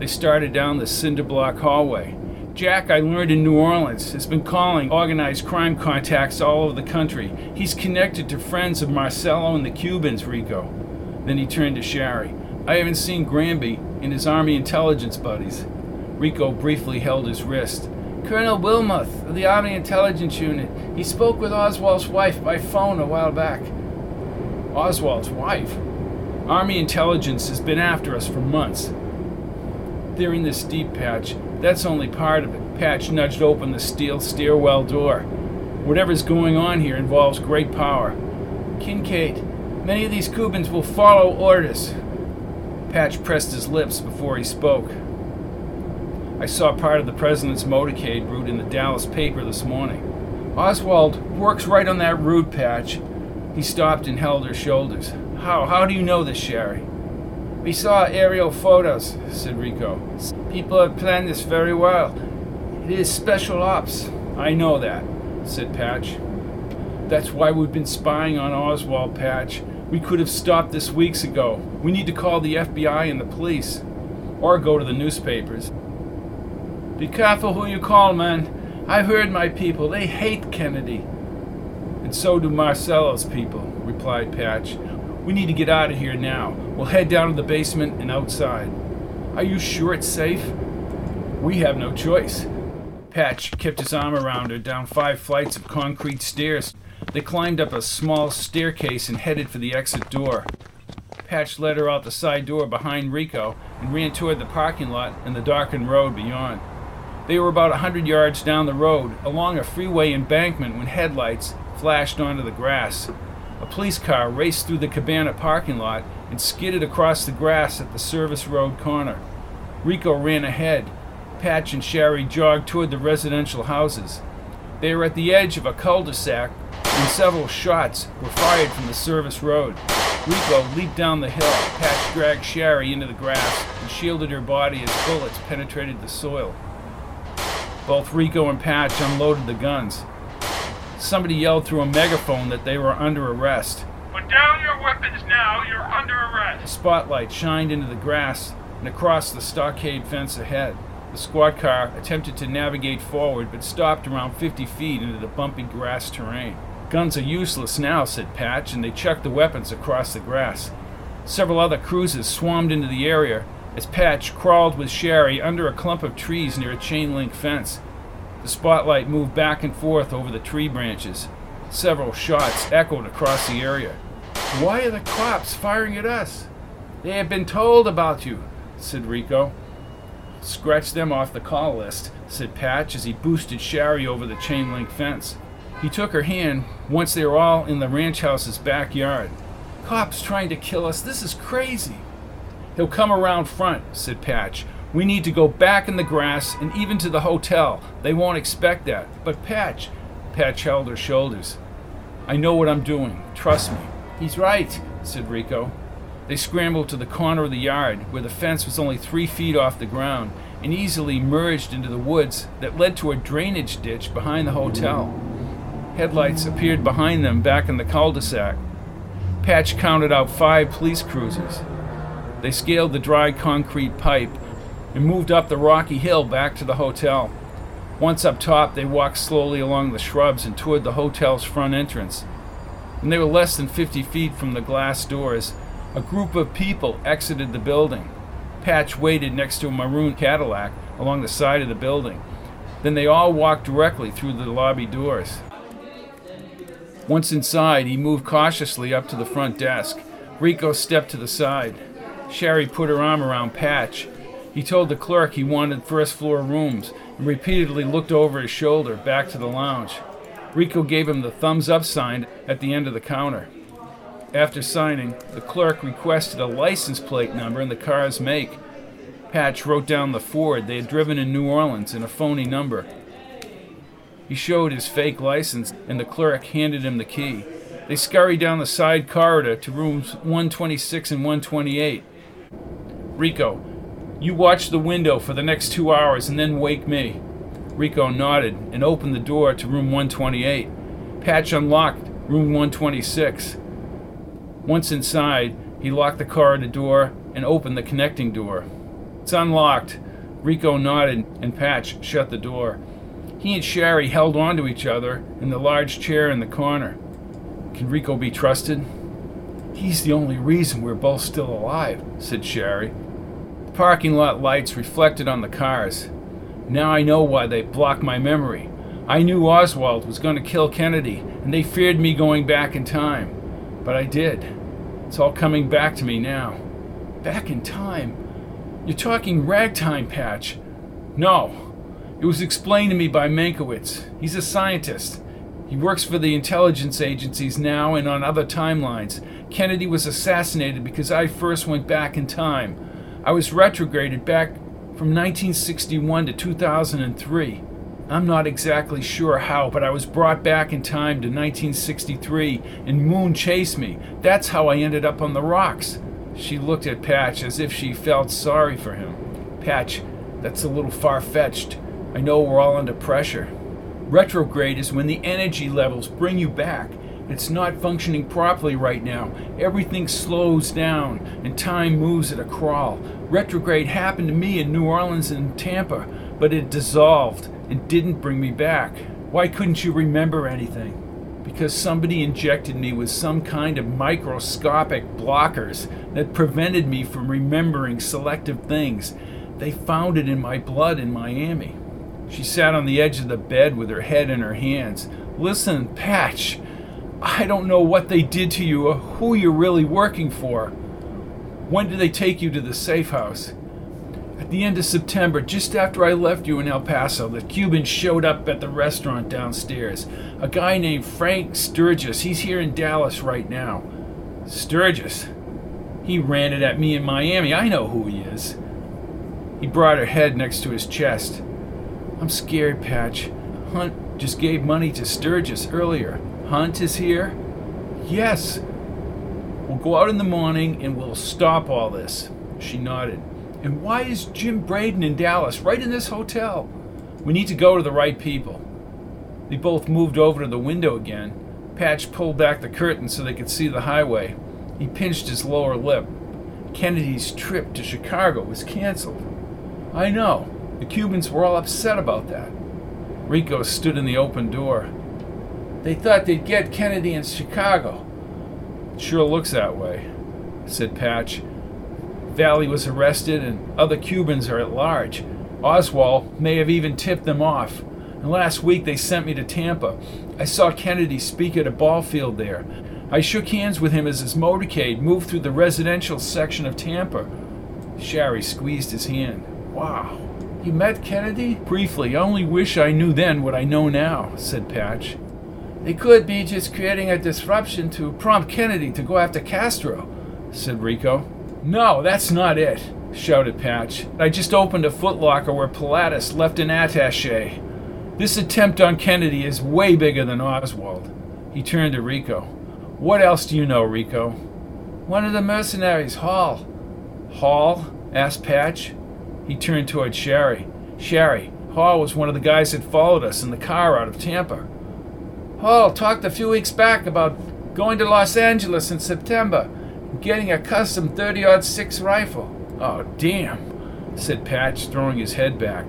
They started down the cinder block hallway. Jack, I learned in New Orleans, has been calling organized crime contacts all over the country. He's connected to friends of Marcello and the Cubans, Rico. Then he turned to Sherry. I haven't seen Granby and his Army intelligence buddies. Rico briefly held his wrist. Colonel Wilmoth of the Army Intelligence Unit. He spoke with Oswald's wife by phone a while back. Oswald's wife? Army intelligence has been after us for months. They're in this deep patch. That's only part of it. Patch nudged open the steel stairwell door. Whatever's going on here involves great power. Kincaid, many of these Cubans will follow orders. Patch pressed his lips before he spoke. I saw part of the president's motorcade route in the Dallas paper this morning. Oswald works right on that route, Patch. He stopped and held her shoulders. How? How do you know this, Sherry? We saw aerial photos, said Rico. People have planned this very well. It is special ops. I know that, said Patch. That's why we've been spying on Oswald, Patch. We could have stopped this weeks ago. We need to call the FBI and the police. Or go to the newspapers. Be careful who you call, man. I've heard my people. They hate Kennedy. And so do Marcello's people, replied Patch. We need to get out of here now. We'll head down to the basement and outside. Are you sure it's safe? We have no choice. Patch kept his arm around her down five flights of concrete stairs. They climbed up a small staircase and headed for the exit door. Patch led her out the side door behind Rico and ran toward the parking lot and the darkened road beyond. They were about a hundred yards down the road, along a freeway embankment, when headlights flashed onto the grass. A police car raced through the cabana parking lot and skidded across the grass at the service road corner. Rico ran ahead. Patch and Sherry jogged toward the residential houses. They were at the edge of a cul-de-sac when several shots were fired from the service road. Rico leaped down the hill. Patch dragged Sherry into the grass and shielded her body as bullets penetrated the soil. Both Rico and Patch unloaded the guns. Somebody yelled through a megaphone that they were under arrest. Put down your weapons now, you're under A arrest. spotlight shined into the grass and across the stockade fence ahead. The squad car attempted to navigate forward but stopped around 50 feet into the bumpy grass terrain. Guns are useless now, said Patch, and they chucked the weapons across the grass. Several other cruisers swarmed into the area as Patch crawled with Sherry under a clump of trees near a chain link fence. The spotlight moved back and forth over the tree branches. Several shots echoed across the area. Why are the cops firing at us? They have been told about you, said Rico. Scratch them off the call list, said Patch as he boosted Sherry over the chain link fence. He took her hand once they were all in the ranch house's backyard. Cops trying to kill us. This is crazy. He'll come around front, said Patch. We need to go back in the grass and even to the hotel. They won't expect that. But Patch, Patch held her shoulders. I know what I'm doing. Trust me. He's right, said Rico. They scrambled to the corner of the yard, where the fence was only three feet off the ground, and easily merged into the woods that led to a drainage ditch behind the hotel. Headlights appeared behind them back in the cul-de-sac. Patch counted out five police cruisers. They scaled the dry concrete pipe and moved up the rocky hill back to the hotel. Once up top, they walked slowly along the shrubs and toward the hotel's front entrance. When they were less than 50 feet from the glass doors, a group of people exited the building. Patch waited next to a maroon Cadillac along the side of the building. Then they all walked directly through the lobby doors. Once inside, he moved cautiously up to the front desk. Rico stepped to the side. Sherry put her arm around Patch. He told the clerk he wanted first floor rooms and repeatedly looked over his shoulder back to the lounge. Rico gave him the thumbs up sign at the end of the counter. After signing, the clerk requested a license plate number and the car's make. Patch wrote down the Ford they had driven in New Orleans and a phony number. He showed his fake license, and the clerk handed him the key. They scurried down the side corridor to rooms 126 and 128. Rico, you watch the window for the next two hours and then wake me. Rico nodded and opened the door to room 128. Patch unlocked room 126. Once inside, he locked the corridor door and opened the connecting door. It's unlocked. Rico nodded and Patch shut the door. He and Sherry held on to each other in the large chair in the corner. Can Rico be trusted? He's the only reason we're both still alive, said Sherry. Parking lot lights reflected on the cars. Now I know why they blocked my memory. I knew Oswald was going to kill Kennedy, and they feared me going back in time. But I did. It's all coming back to me now. Back in time? You're talking ragtime patch. No. It was explained to me by Mankiewicz. He's a scientist. He works for the intelligence agencies now and on other timelines. Kennedy was assassinated because I first went back in time. I was retrograded back from 1961 to 2003. I'm not exactly sure how, but I was brought back in time to 1963 and Moon chased me. That's how I ended up on the rocks. She looked at Patch as if she felt sorry for him. Patch, that's a little far fetched. I know we're all under pressure. Retrograde is when the energy levels bring you back. It's not functioning properly right now. Everything slows down and time moves at a crawl. Retrograde happened to me in New Orleans and Tampa, but it dissolved and didn't bring me back. Why couldn't you remember anything? because somebody injected me with some kind of microscopic blockers that prevented me from remembering selective things. They found it in my blood in Miami. She sat on the edge of the bed with her head in her hands. Listen, Patch, I don't know what they did to you or who you're really working for. When did they take you to the safe house? At the end of September, just after I left you in El Paso, the Cubans showed up at the restaurant downstairs. A guy named Frank Sturgis. He's here in Dallas right now. Sturgis? He ran it at me in Miami. I know who he is. He brought her head next to his chest. I'm scared, Patch. Hunt just gave money to Sturgis earlier. Hunt is here? Yes. We'll go out in the morning and we'll stop all this. She nodded. And why is Jim Braden in Dallas, right in this hotel? We need to go to the right people. They both moved over to the window again. Patch pulled back the curtain so they could see the highway. He pinched his lower lip. Kennedy's trip to Chicago was canceled. I know. The Cubans were all upset about that. Rico stood in the open door. They thought they'd get Kennedy in Chicago. Sure looks that way, said Patch. Vallee was arrested and other Cubans are at large. Oswald may have even tipped them off. And last week they sent me to Tampa. I saw Kennedy speak at a ball field there. I shook hands with him as his motorcade moved through the residential section of Tampa. Sherry squeezed his hand. Wow. You met Kennedy? Briefly. I only wish I knew then what I know now, said Patch. They could be just creating a disruption to prompt Kennedy to go after Castro, said Rico. No, that's not it, shouted Patch. I just opened a footlocker where Pilatus left an attache. This attempt on Kennedy is way bigger than Oswald. He turned to Rico. What else do you know, Rico? One of the mercenaries, Hall. Hall? asked Patch. He turned toward Sherry. Sherry, Hall was one of the guys that followed us in the car out of Tampa. Hall talked a few weeks back about going to Los Angeles in September getting a custom 30 6 rifle. Oh, damn, said Patch, throwing his head back.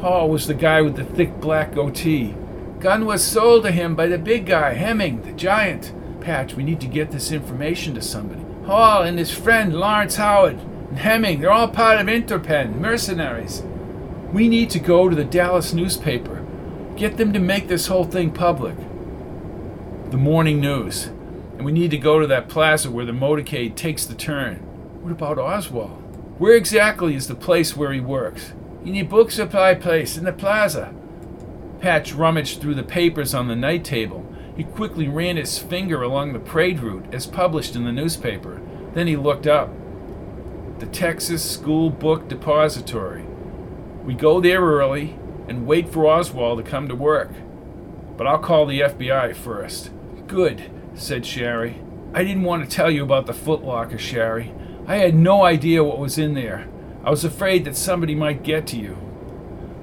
Hall was the guy with the thick black goatee. Gun was sold to him by the big guy, Hemming, the giant. Patch, we need to get this information to somebody. Hall and his friend Lawrence Howard and Hemming, they're all part of Interpen, mercenaries. We need to go to the Dallas newspaper. Get them to make this whole thing public. The morning news and we need to go to that plaza where the motorcade takes the turn. What about Oswald? Where exactly is the place where he works? In the book supply place in the plaza. Patch rummaged through the papers on the night table. He quickly ran his finger along the parade route as published in the newspaper. Then he looked up. The Texas School Book Depository. We go there early and wait for Oswald to come to work. But I'll call the FBI first. Good said Sherry. I didn't want to tell you about the footlocker, Sherry. I had no idea what was in there. I was afraid that somebody might get to you.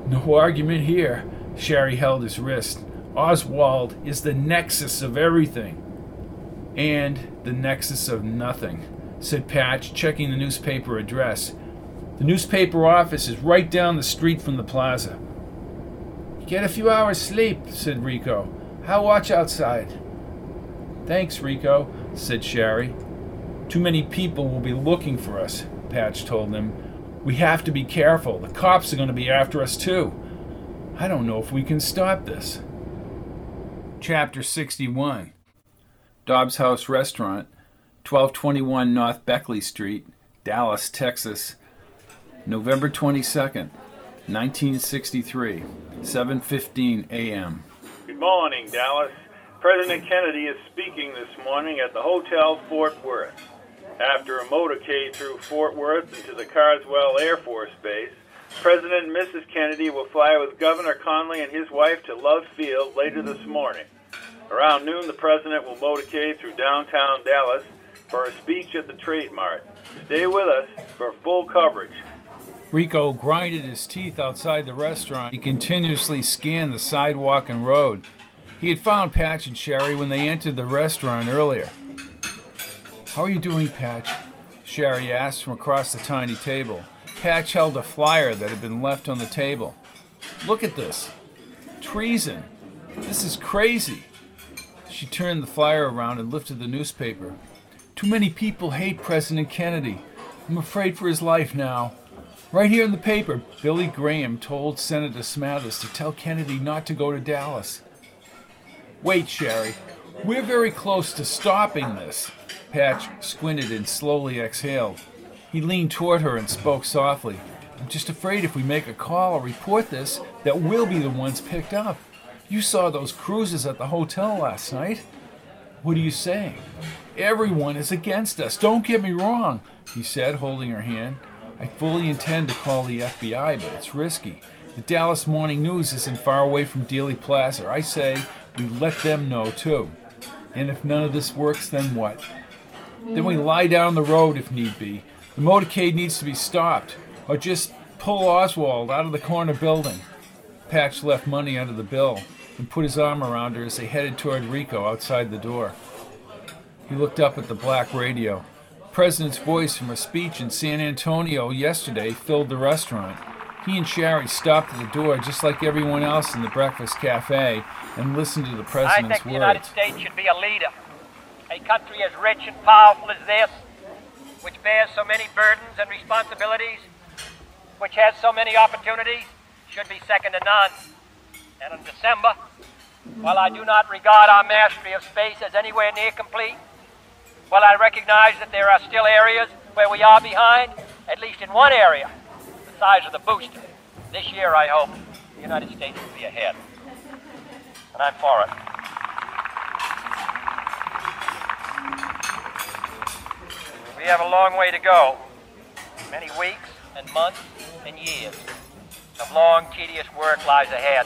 No argument here. Sherry held his wrist. Oswald is the nexus of everything. And the nexus of nothing, said Patch, checking the newspaper address. The newspaper office is right down the street from the plaza. Get a few hours' sleep, said Rico. I'll watch outside. Thanks, Rico, said Sherry. Too many people will be looking for us, Patch told them. We have to be careful. The cops are going to be after us, too. I don't know if we can stop this. Chapter 61 Dobbs House Restaurant, 1221 North Beckley Street, Dallas, Texas, November 22nd, 1963, 7:15 a.m. Good morning, Dallas. President Kennedy is speaking this morning at the Hotel Fort Worth. After a motorcade through Fort Worth into the Carswell Air Force Base, President and Mrs. Kennedy will fly with Governor Connally and his wife to Love Field later this morning. Around noon, the President will motorcade through downtown Dallas for a speech at the Trade Mart. Stay with us for full coverage. Rico grinded his teeth outside the restaurant. He continuously scanned the sidewalk and road. He had found Patch and Sherry when they entered the restaurant earlier. How are you doing, Patch? Sherry asked from across the tiny table. Patch held a flyer that had been left on the table. Look at this. Treason. This is crazy. She turned the flyer around and lifted the newspaper. Too many people hate President Kennedy. I'm afraid for his life now. Right here in the paper, Billy Graham told Senator Smathers to tell Kennedy not to go to Dallas. Wait, Sherry. We're very close to stopping this. Patch squinted and slowly exhaled. He leaned toward her and spoke softly. I'm just afraid if we make a call or report this, that we'll be the ones picked up. You saw those cruises at the hotel last night. What are you saying? Everyone is against us. Don't get me wrong, he said, holding her hand. I fully intend to call the FBI, but it's risky. The Dallas Morning News isn't far away from Dealey Plaza. I say we let them know, too. And if none of this works, then what? Then we lie down the road if need be. The motorcade needs to be stopped, or just pull Oswald out of the corner building. Patch left money under the bill and put his arm around her as they headed toward Rico outside the door. He looked up at the black radio. President's voice from a speech in San Antonio yesterday filled the restaurant. He and Sherry stopped at the door just like everyone else in the breakfast cafe and listened to the president's words. I think the United. States should be a leader. A country as rich and powerful as this, which bears so many burdens and responsibilities, which has so many opportunities, should be second to none. And in December, while I do not regard our mastery of space as anywhere near complete, while I recognize that there are still areas where we are behind, at least in one area, size of the booster, this year I hope the United States will be ahead. And I'm for it. We have a long way to go. Many weeks and months and years of long, tedious work lies ahead.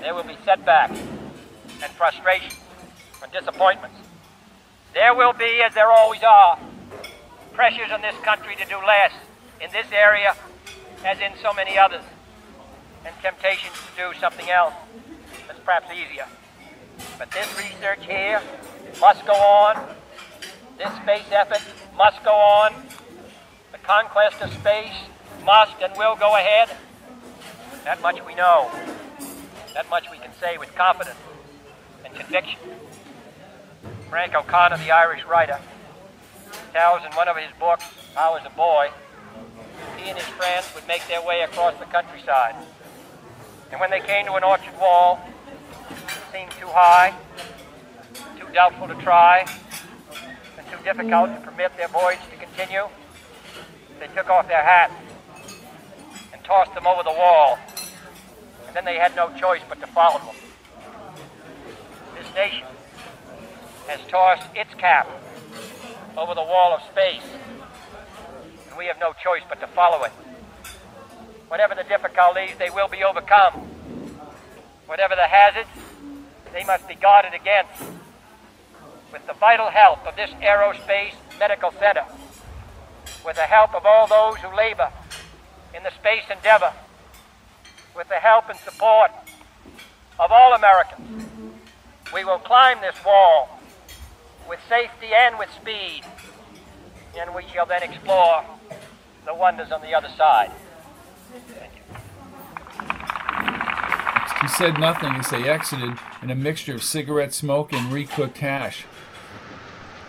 There will be setbacks and frustrations and disappointments. There will be, as there always are, pressures on this country to do less in this area as in so many others, and temptations to do something else that's perhaps easier. But this research here must go on. This space effort must go on. The conquest of space must and will go ahead. That much we know. That much we can say with confidence and conviction. Frank O'Connor, the Irish writer, tells in one of his books, How Was a Boy, he and his friends would make their way across the countryside. And when they came to an orchard wall, it seemed too high, too doubtful to try, and too difficult to permit their voyage to continue, they took off their hats and tossed them over the wall. And then they had no choice but to follow them. This nation has tossed its cap over the wall of space, and we have no choice but to follow it. Whatever the difficulties, they will be overcome. Whatever the hazards, they must be guarded against. With the vital help of this aerospace medical center, with the help of all those who labor in the space endeavor, with the help and support of all Americans, we will climb this wall with safety and with speed, and we shall then explore the wonders on the other side. He said nothing as they exited in a mixture of cigarette smoke and recooked hash.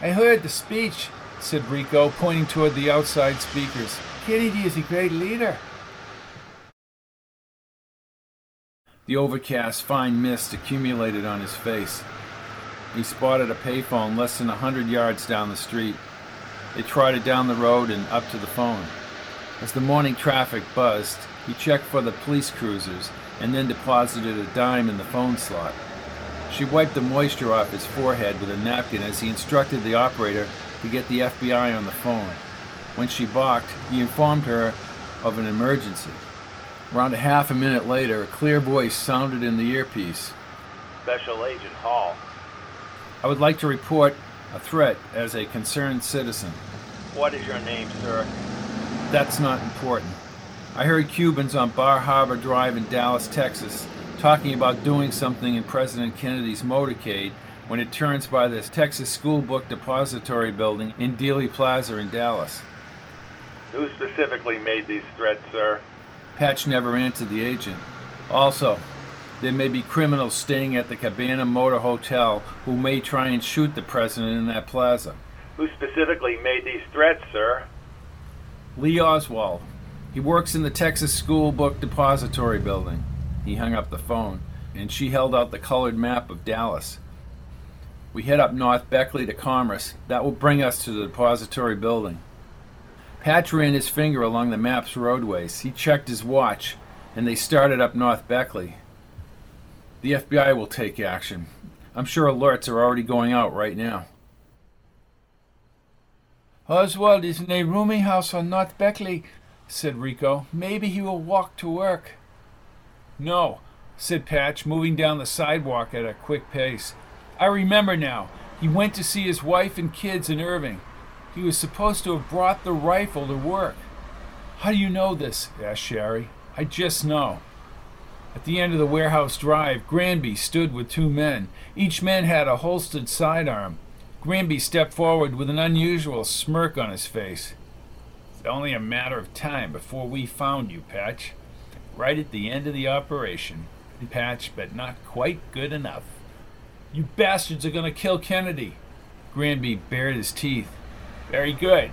I heard the speech, said Rico, pointing toward the outside speakers. Kennedy is a great leader. The overcast, fine mist accumulated on his face. He spotted a payphone less than a hundred yards down the street. They trotted down the road and up to the phone. As the morning traffic buzzed, he checked for the police cruisers and then deposited a dime in the phone slot. She wiped the moisture off his forehead with a napkin as he instructed the operator to get the FBI on the phone. When she balked, he informed her of an emergency. Around a half a minute later, a clear voice sounded in the earpiece. Special Agent Hall. I would like to report a threat as a concerned citizen. What is your name, sir? That's not important. I heard Cubans on Bar Harbor Drive in Dallas, Texas, talking about doing something in President Kennedy's motorcade when it turns by the Texas School Book Depository building in Dealey Plaza in Dallas. Who specifically made these threats, sir? Patch never answered the agent. Also, There may be criminals staying at the Cabana Motor Hotel who may try and shoot the president in that plaza. Who specifically made these threats, sir? Lee Oswald. He works in the Texas School Book Depository building. He hung up the phone, and she held out the colored map of Dallas. We head up North Beckley to Commerce. That will bring us to the depository building. Patch ran his finger along the map's roadways. He checked his watch, and they started up North Beckley. The FBI will take action. I'm sure alerts are already going out right now. Oswald is in a rooming house on North Beckley, said Rico. Maybe he will walk to work. No, said Patch, moving down the sidewalk at a quick pace. I remember now. He went to see his wife and kids in Irving. He was supposed to have brought the rifle to work. How do you know this? asked Sherry. I just know. At the end of the warehouse drive, Granby stood with two men. Each man had a holstered sidearm. Granby stepped forward with an unusual smirk on his face. It's only a matter of time before we found you, Patch. Right at the end of the operation. Patch, but not quite good enough. You bastards are going to kill Kennedy. Granby bared his teeth. Very good.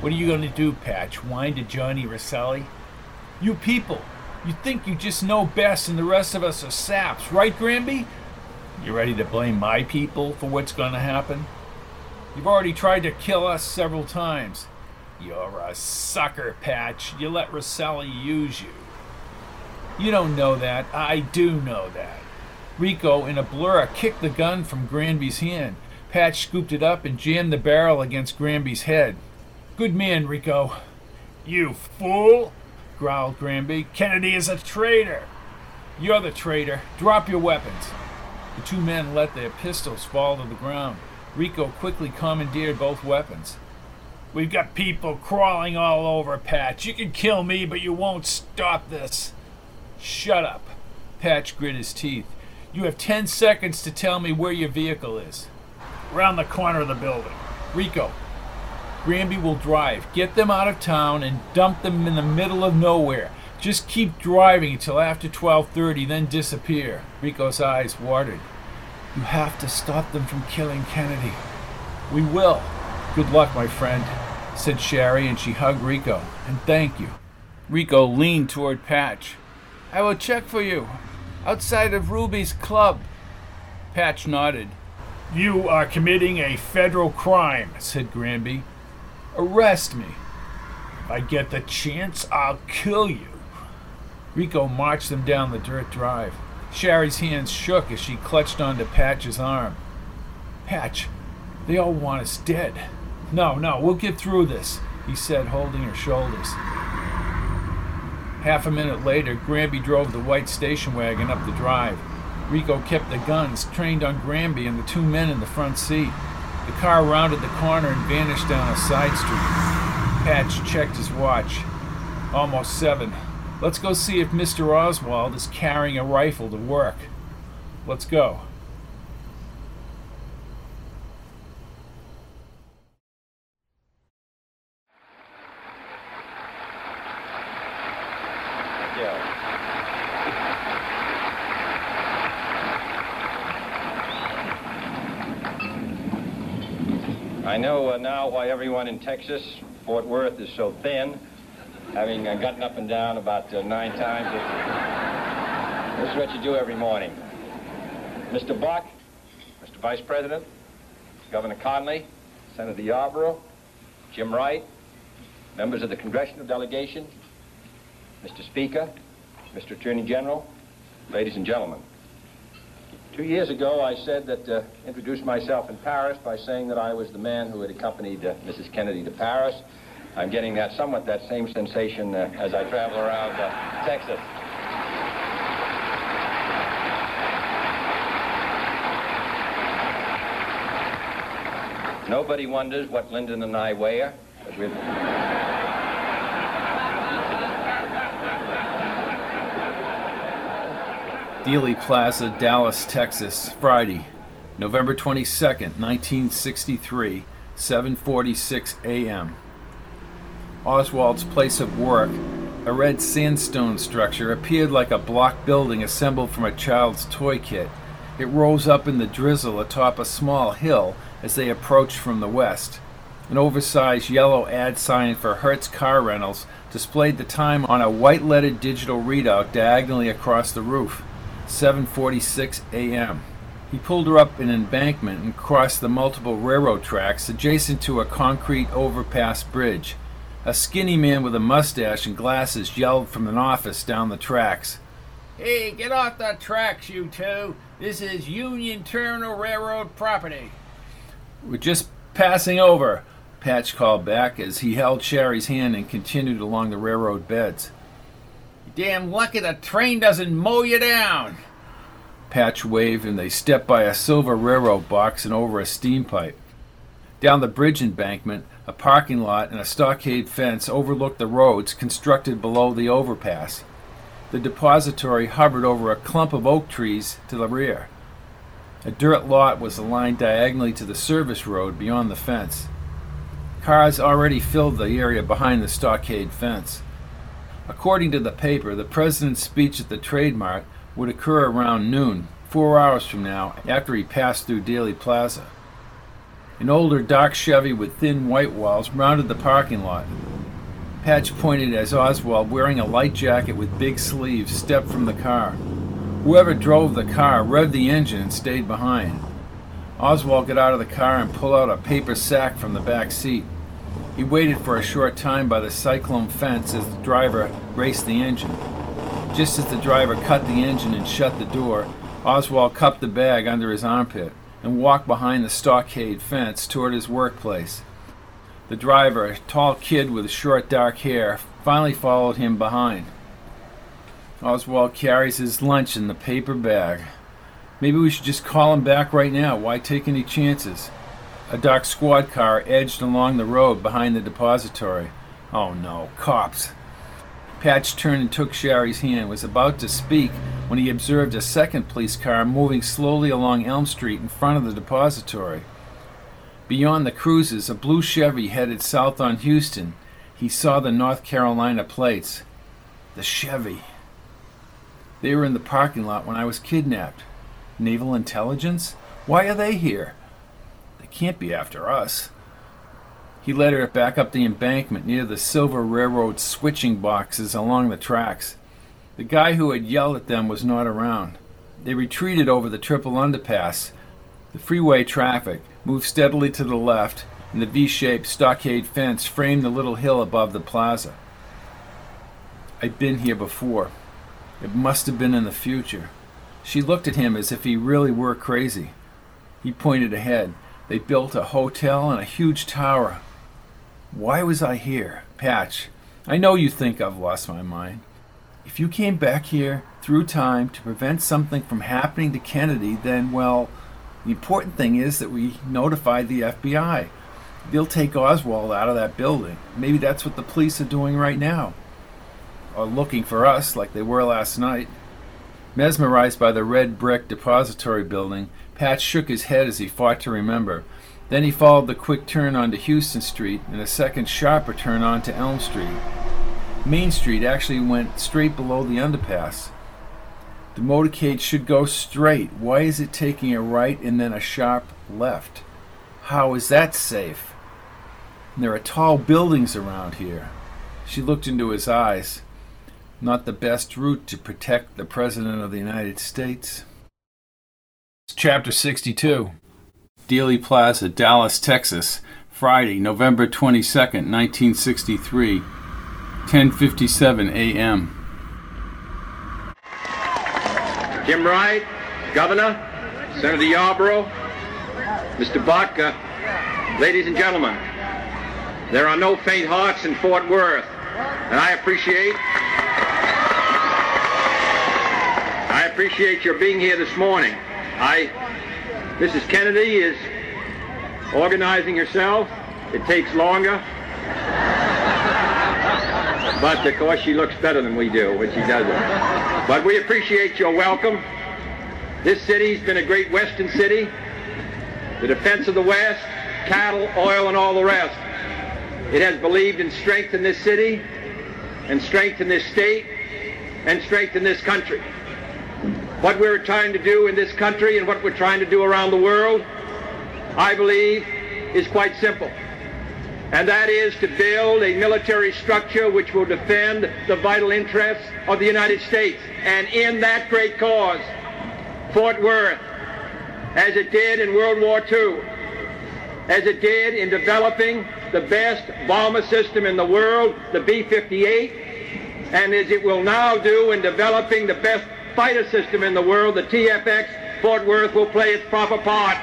What are you going to do, Patch? Whine to Johnny Rosselli? You people, you think you just know best and the rest of us are saps, right, Granby? You ready to blame my people for what's going to happen? You've already tried to kill us several times. You're a sucker, Patch. You let Rosselli use you. You don't know that. I do know that. Rico, in a blur, kicked the gun from Granby's hand. Patch scooped it up and jammed the barrel against Granby's head. Good man, Rico. You fool, growled Granby. Kennedy is a traitor. You're the traitor. Drop your weapons. The two men let their pistols fall to the ground. Rico quickly commandeered both weapons. We've got people crawling all over, Patch. You can kill me, but you won't stop this. Shut up. Patch grit his teeth. You have ten seconds to tell me where your vehicle is. Round the corner of the building. Rico, Granby will drive. Get them out of town and dump them in the middle of nowhere. Just keep driving until after 12:30, then disappear. Rico's eyes watered. You have to stop them from killing Kennedy. We will. Good luck, my friend, said Sherry, and she hugged Rico. And thank you. Rico leaned toward Patch. I will check for you. Outside of Ruby's club. Patch nodded. You are committing a federal crime, said Granby. Arrest me. If I get the chance, I'll kill you. Rico marched them down the dirt drive. Sherry's hands shook as she clutched onto Patch's arm. Patch, they all want us dead. No, no, we'll get through this, he said, holding her shoulders. Half a minute later, Granby drove the white station wagon up the drive. Rico kept the guns trained on Granby and the two men in the front seat. Car rounded the corner and vanished down a side street. Patch checked his watch. Almost seven. Let's go see if Mr. Oswald is carrying a rifle to work. Let's go. I know uh, now why everyone in Texas, Fort Worth, is so thin, having uh, gotten up and down about uh, nine times. This is what you do every morning. Mr. Buck, Mr. Vice President, Governor Connally, Senator Yarborough, Jim Wright, members of the congressional delegation, Mr. Speaker, Mr. Attorney General, ladies and gentlemen. Two years ago, I said that, uh, introduced myself in Paris by saying that I was the man who had accompanied uh, Mrs. Kennedy to Paris. I'm getting that somewhat that same sensation uh, as I travel around uh, Texas. Nobody wonders what Lyndon and I wear, but we're... Dealey Plaza, Dallas, Texas, Friday, November 22nd, 1963, 7:46 a.m. Oswald's place of work, a red sandstone structure, appeared like a block building assembled from a child's toy kit. It rose up in the drizzle atop a small hill as they approached from the west. An oversized yellow ad sign for Hertz car rentals displayed the time on a white lettered digital readout diagonally across the roof 7:46 a.m. He pulled her up an embankment and crossed the multiple railroad tracks adjacent to a concrete overpass bridge. A skinny man with a mustache and glasses yelled from an office down the tracks. Hey, get off the tracks, you two. This is Union Terminal Railroad property. We're just passing over, Patch called back as he held Sherry's hand and continued along the railroad beds. Damn lucky the train doesn't mow you down. Patch waved and they stepped by a silver railroad box and over a steam pipe. Down the bridge embankment, a parking lot and a stockade fence overlooked the roads constructed below the overpass. The depository hovered over a clump of oak trees to the rear. A dirt lot was aligned diagonally to the service road beyond the fence. Cars already filled the area behind the stockade fence. According to the paper, the president's speech at the Trade Mart would occur around noon, four hours from now, after he passed through Dealey Plaza. An older dark Chevy with thin white walls rounded the parking lot. Patch pointed as Oswald, wearing a light jacket with big sleeves, stepped from the car. Whoever drove the car revved the engine and stayed behind. Oswald got out of the car and pulled out a paper sack from the back seat. He waited for a short time by the cyclone fence as the driver raced the engine. Just as the driver cut the engine and shut the door, Oswald cupped the bag under his armpit and walked behind the stockade fence toward his workplace. The driver, a tall kid with short dark hair, finally followed him behind. Oswald carries his lunch in the paper bag. Maybe we should just call him back right now. Why take any chances? A dark squad car edged along the road behind the depository. Oh no, cops. Patch turned and took Sherry's hand, was about to speak when he observed a second police car moving slowly along Elm Street in front of the depository. Beyond the cruises, a blue Chevy headed south on Houston. He saw the North Carolina plates. The Chevy. They were in the parking lot when I was kidnapped. Naval intelligence? Why are they here? They can't be after us. He led her back up the embankment near the Silver Railroad switching boxes along the tracks. The guy who had yelled at them was not around. They retreated over the triple underpass. The freeway traffic moved steadily to the left, and the V shaped stockade fence framed the little hill above the plaza. I'd been here before. It must have been in the future. She looked at him as if he really were crazy. He pointed ahead. They built a hotel and a huge tower. Why was I here? Patch, I know you think I've lost my mind. If you came back here through time to prevent something from happening to Kennedy, then, well, the important thing is that we notify the FBI. They'll take Oswald out of that building. Maybe that's what the police are doing right now. Or looking for us like they were last night. Mesmerized by the red brick depository building, Patch shook his head as he fought to remember. Then he followed the quick turn onto Houston Street and a second sharper turn onto Elm Street. Main Street actually went straight below the underpass. The motorcade should go straight. Why is it taking a right and then a sharp left? How is that safe? There are tall buildings around here. She looked into his eyes. Not the best route to protect the President of the United States. Chapter 62 Dealey Plaza, Dallas, Texas, Friday, November 22nd, 1963, 10:57 a.m. Jim Wright, Governor, Senator Yarborough, Mr. Botka, ladies and gentlemen, there are no faint hearts in Fort Worth, and I appreciate I appreciate your being here this morning. I Mrs. Kennedy is organizing herself. It takes longer. But of course she looks better than we do when she does it. But we appreciate your welcome. This city's been a great western city. The defense of the West, cattle, oil, and all the rest. It has believed in strength in this city. and strength in this state and strength in this country. What we're trying to do in this country and what we're trying to do around the world, I believe, is quite simple. And that is to build a military structure which will defend the vital interests of the United States. And in that great cause, Fort Worth, as it did in World War II, as it did in developing the best bomber system in the world, the B-58, and as it will now do in developing the best fighter system in the world, the TFX, Fort Worth will play its proper part.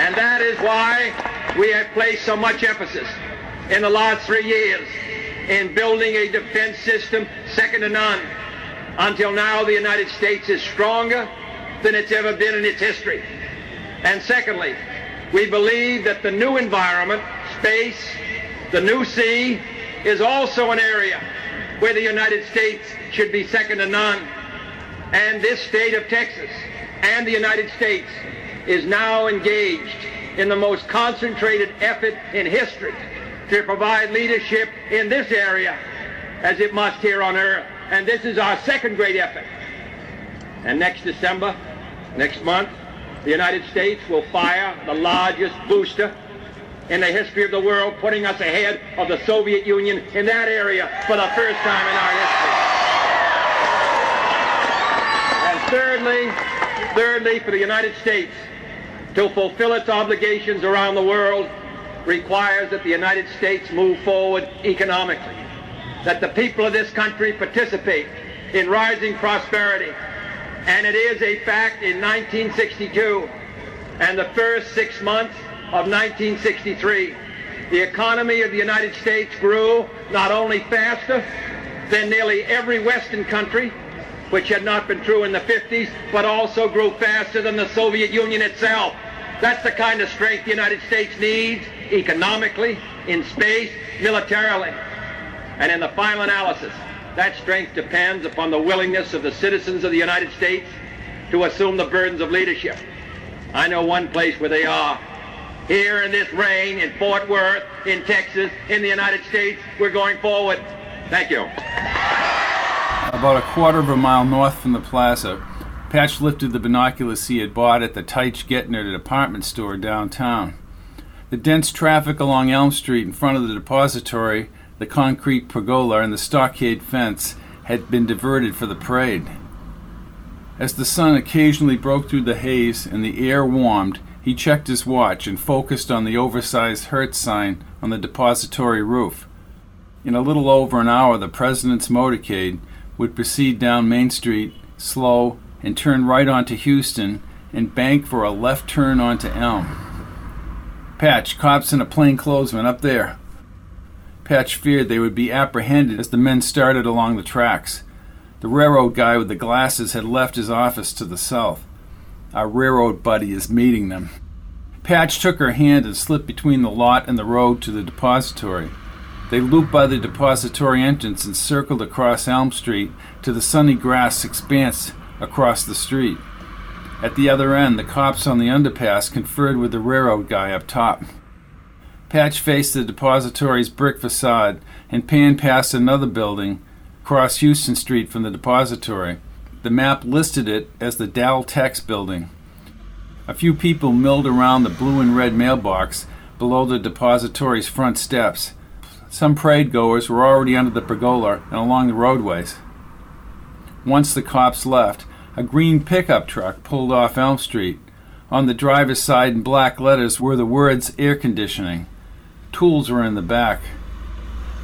And that is why we have placed so much emphasis in the last three years in building a defense system second to none. Until now, the United States is stronger than it's ever been in its history. And secondly, we believe that the new environment, space, the new sea, is also an area where the United States should be second to none. And this state of Texas and the United States is now engaged in the most concentrated effort in history to provide leadership in this area as it must here on earth. And this is our second great effort. And next December, next month, the United States will fire the largest booster in the history of the world, putting us ahead of the Soviet Union in that area for the first time in our history. And thirdly, thirdly, for the United States to fulfill its obligations around the world requires that the United States move forward economically, that the people of this country participate in rising prosperity. And it is a fact in 1962 and the first six months of 1963, the economy of the United States grew not only faster than nearly every Western country, which had not been true in the 50s, but also grew faster than the Soviet Union itself. That's the kind of strength the United States needs economically, in space, militarily. And in the final analysis, that strength depends upon the willingness of the citizens of the United States to assume the burdens of leadership. I know one place where they are. Here in this rain, in Fort Worth, in Texas, in the United States, we're going forward. Thank you. About a quarter of a mile north from the plaza, Patch lifted the binoculars he had bought at the Titche-Goettinger department store downtown. The dense traffic along Elm Street in front of the depository, the concrete pergola, and the stockade fence had been diverted for the parade. As the sun occasionally broke through the haze and the air warmed, he checked his watch and focused on the oversized Hertz sign on the depository roof. In a little over an hour, the president's motorcade would proceed down Main Street, slow, and turn right onto Houston and bank for a left turn onto Elm. Patch, cops and a plainclothesman up there. Patch feared they would be apprehended as the men started along the tracks. The railroad guy with the glasses had left his office to the south. Our railroad buddy is meeting them. Patch took her hand and slipped between the lot and the road to the depository. They looped by the depository entrance and circled across Elm Street to the sunny grass expanse across the street. At the other end, the cops on the underpass conferred with the railroad guy up top. Patch faced the depository's brick facade and panned past another building across Houston Street from the depository. The map listed it as the Dal Tex building. A few people milled around the blue and red mailbox below the depository's front steps. Some parade goers were already under the pergola and along the roadways. Once the cops left, a green pickup truck pulled off Elm Street. On the driver's side in black letters were the words air conditioning. Tools were in the back.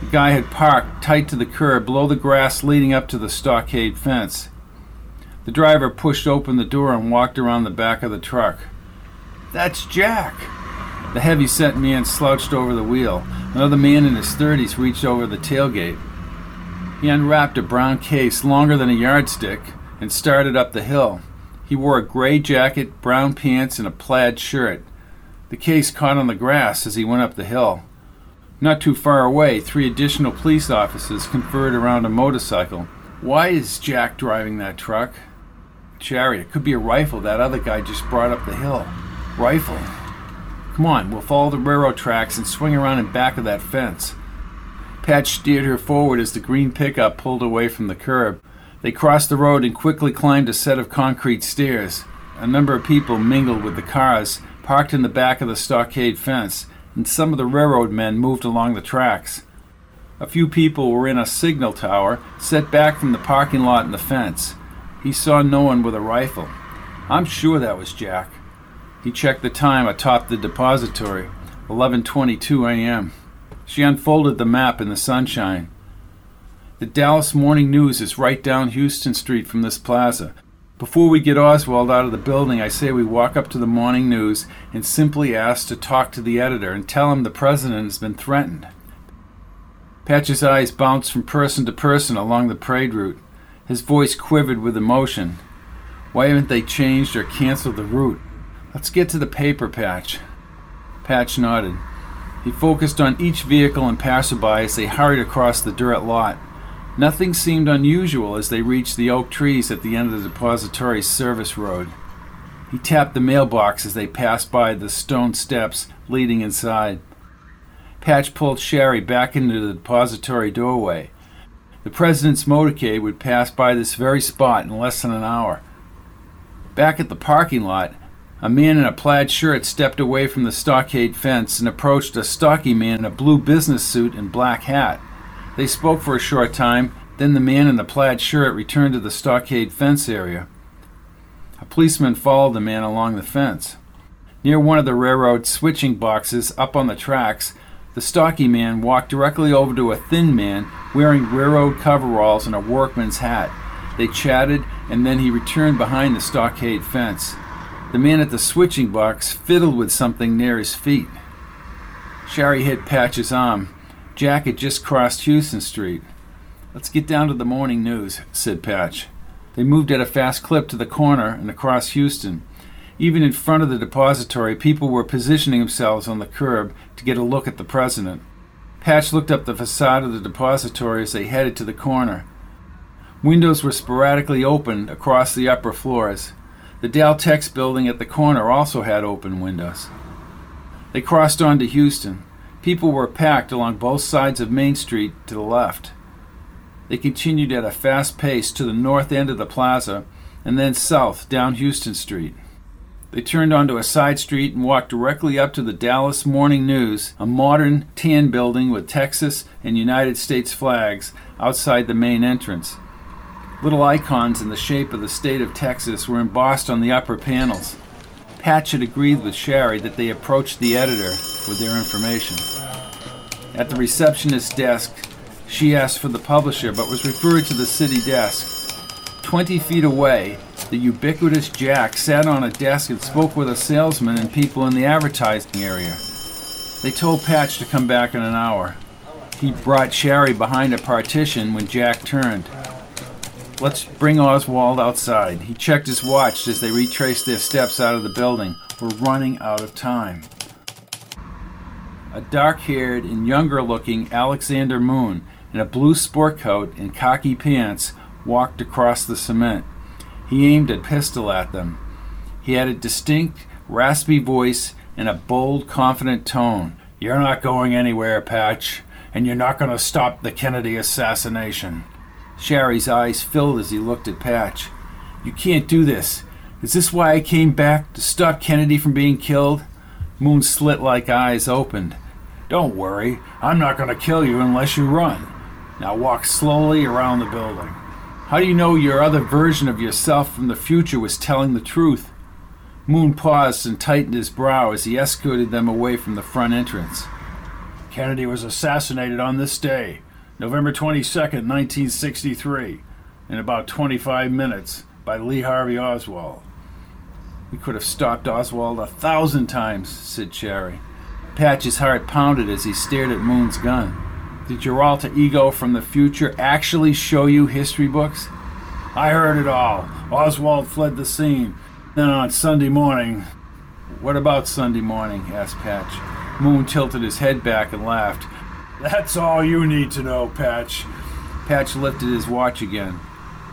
The guy had parked tight to the curb below the grass leading up to the stockade fence. The driver pushed open the door and walked around the back of the truck. That's Jack! The heavy set man slouched over the wheel. Another man in his thirties reached over the tailgate. He unwrapped a brown case longer than a yardstick and started up the hill. He wore a gray jacket, brown pants, and a plaid shirt. The case caught on the grass as he went up the hill. Not too far away, three additional police officers conferred around a motorcycle. Why is Jack driving that truck? Chariot. Could be a rifle that other guy just brought up the hill. Rifle. Come on, we'll follow the railroad tracks and swing around in back of that fence. Patch steered her forward as the green pickup pulled away from the curb. They crossed the road and quickly climbed a set of concrete stairs. A number of people mingled with the cars parked in the back of the stockade fence, and some of the railroad men moved along the tracks. A few people were in a signal tower set back from the parking lot and the fence. He saw no one with a rifle. I'm sure that was Jack. He checked the time atop the depository, 11:22 a.m. She unfolded the map in the sunshine. The Dallas Morning News is right down Houston Street from this plaza. Before we get Oswald out of the building, I say we walk up to the Morning News and simply ask to talk to the editor and tell him the president has been threatened. Patch's eyes bounced from person to person along the parade route. His voice quivered with emotion. Why haven't they changed or canceled the route? Let's get to the paper, Patch. Patch nodded. He focused on each vehicle and passerby as they hurried across the dirt lot. Nothing seemed unusual as they reached the oak trees at the end of the depository service road. He tapped the mailbox as they passed by the stone steps leading inside. Patch pulled Sherry back into the depository doorway. The president's motorcade would pass by this very spot in less than an hour. Back at the parking lot, a man in a plaid shirt stepped away from the stockade fence and approached a stocky man in a blue business suit and black hat. They spoke for a short time, then the man in the plaid shirt returned to the stockade fence area. A policeman followed the man along the fence. Near one of the railroad switching boxes up on the tracks, the stocky man walked directly over to a thin man wearing railroad coveralls and a workman's hat. They chatted, and then he returned behind the stockade fence. The man at the switching box fiddled with something near his feet. Sherry hit Patch's arm. Jack had just crossed Houston Street. Let's get down to the morning news, said Patch. They moved at a fast clip to the corner and across Houston. Even in front of the depository, people were positioning themselves on the curb to get a look at the president. Patch looked up the facade of the depository as they headed to the corner. Windows were sporadically opened across the upper floors. The Dell Daltex building at the corner also had open windows. They crossed on to Houston. People were packed along both sides of Main Street to the left. They continued at a fast pace to the north end of the plaza and then south down Houston Street. They turned onto a side street and walked directly up to the Dallas Morning News, a modern tan building with Texas and United States flags outside the main entrance. Little icons in the shape of the state of Texas were embossed on the upper panels. Patch had agreed with Sherry that they approached the editor with their information. At the receptionist's desk, she asked for the publisher but was referred to the city desk. Twenty feet away, the ubiquitous Jack sat on a desk and spoke with a salesman and people in the advertising area. They told Patch to come back in an hour. He brought Sherry behind a partition when Jack turned. Let's bring Oswald outside. He checked his watch as they retraced their steps out of the building. We're running out of time. A dark haired and younger looking Alexander Moon in a blue sport coat and khaki pants walked across the cement. He aimed a pistol at them. He had a distinct, raspy voice and a bold, confident tone. You're not going anywhere, Patch, and you're not going to stop the Kennedy assassination. Sherry's eyes filled as he looked at Patch. You can't do this. Is this why I came back? To stop Kennedy from being killed? Moon's slit like eyes opened. Don't worry. I'm not going to kill you unless you run. Now walk slowly around the building. How do you know your other version of yourself from the future was telling the truth? Moon paused and tightened his brow as he escorted them away from the front entrance. Kennedy was assassinated on this day, November 22nd, 1963, in about 25 minutes by Lee Harvey Oswald. We could have stopped Oswald a thousand times, said Sherry. Patch's heart pounded as he stared at Moon's gun. Did your ego from the future actually show you history books? I heard it all. Oswald fled the scene. Then on Sunday morning. What about Sunday morning? asked Patch. Moon tilted his head back and laughed. That's all you need to know, Patch. Patch lifted his watch again.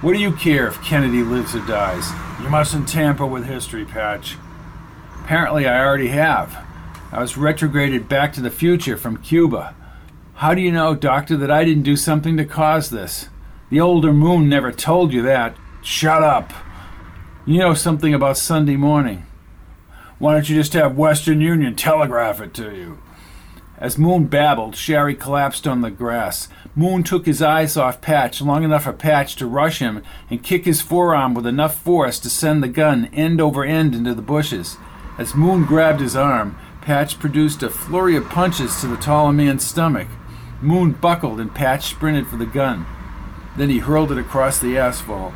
What do you care if Kennedy lives or dies? You mustn't tamper with history, Patch. Apparently, I already have. I was retrograded back to the future from Cuba. How do you know, Doctor, that I didn't do something to cause this? The older moon never told you that. Shut up. You know something about Sunday morning. Why don't you just have Western Union telegraph it to you? As Moon babbled, Sherry collapsed on the grass. Moon took his eyes off Patch long enough for Patch to rush him and kick his forearm with enough force to send the gun end over end into the bushes. As Moon grabbed his arm, Patch produced a flurry of punches to the taller man's stomach. Moon buckled and Patch sprinted for the gun. Then he hurled it across the asphalt.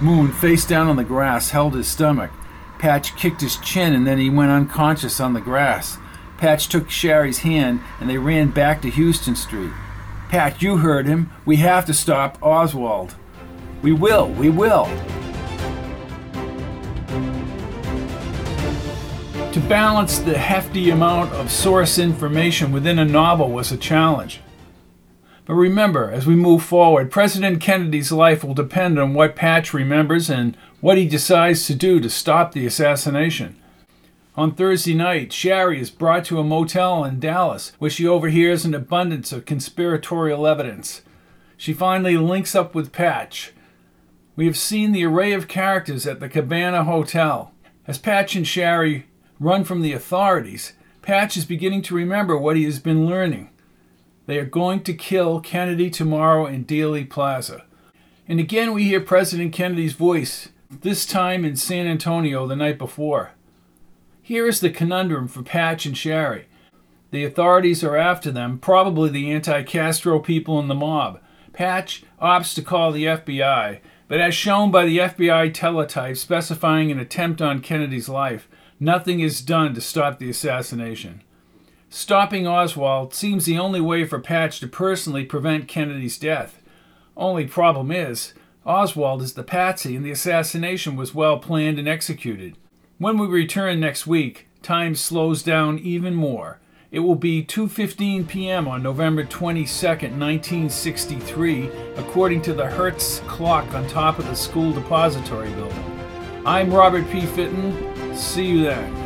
Moon, face down on the grass, held his stomach. Patch kicked his chin and then he went unconscious on the grass. Patch took Sherry's hand and they ran back to Houston Street. Patch, you heard him. We have to stop Oswald. We will, we will. To balance the hefty amount of source information within a novel was a challenge. But remember, as we move forward, President Kennedy's life will depend on what Patch remembers and what he decides to do to stop the assassination. On Thursday night, Sherry is brought to a motel in Dallas where she overhears an abundance of conspiratorial evidence. She finally links up with Patch. We have seen the array of characters at the Cabana Hotel. As Patch and Sherry run from the authorities, Patch is beginning to remember what he has been learning. They are going to kill Kennedy tomorrow in Dealey Plaza. And again, we hear President Kennedy's voice, this time in San Antonio the night before. Here is the conundrum for Patch and Sherry. The authorities are after them, probably the anti Castro people in the mob. Patch opts to call the FBI, but as shown by the FBI teletype specifying an attempt on Kennedy's life, nothing is done to stop the assassination. Stopping Oswald seems the only way for Patch to personally prevent Kennedy's death. Only problem is, Oswald is the patsy and the assassination was well planned and executed. When we return next week, time slows down even more. It will be 2:15 p.m. on November 22nd, 1963, according to the Hertz clock on top of the school depository building. I'm Robert P. Fitton. See you then.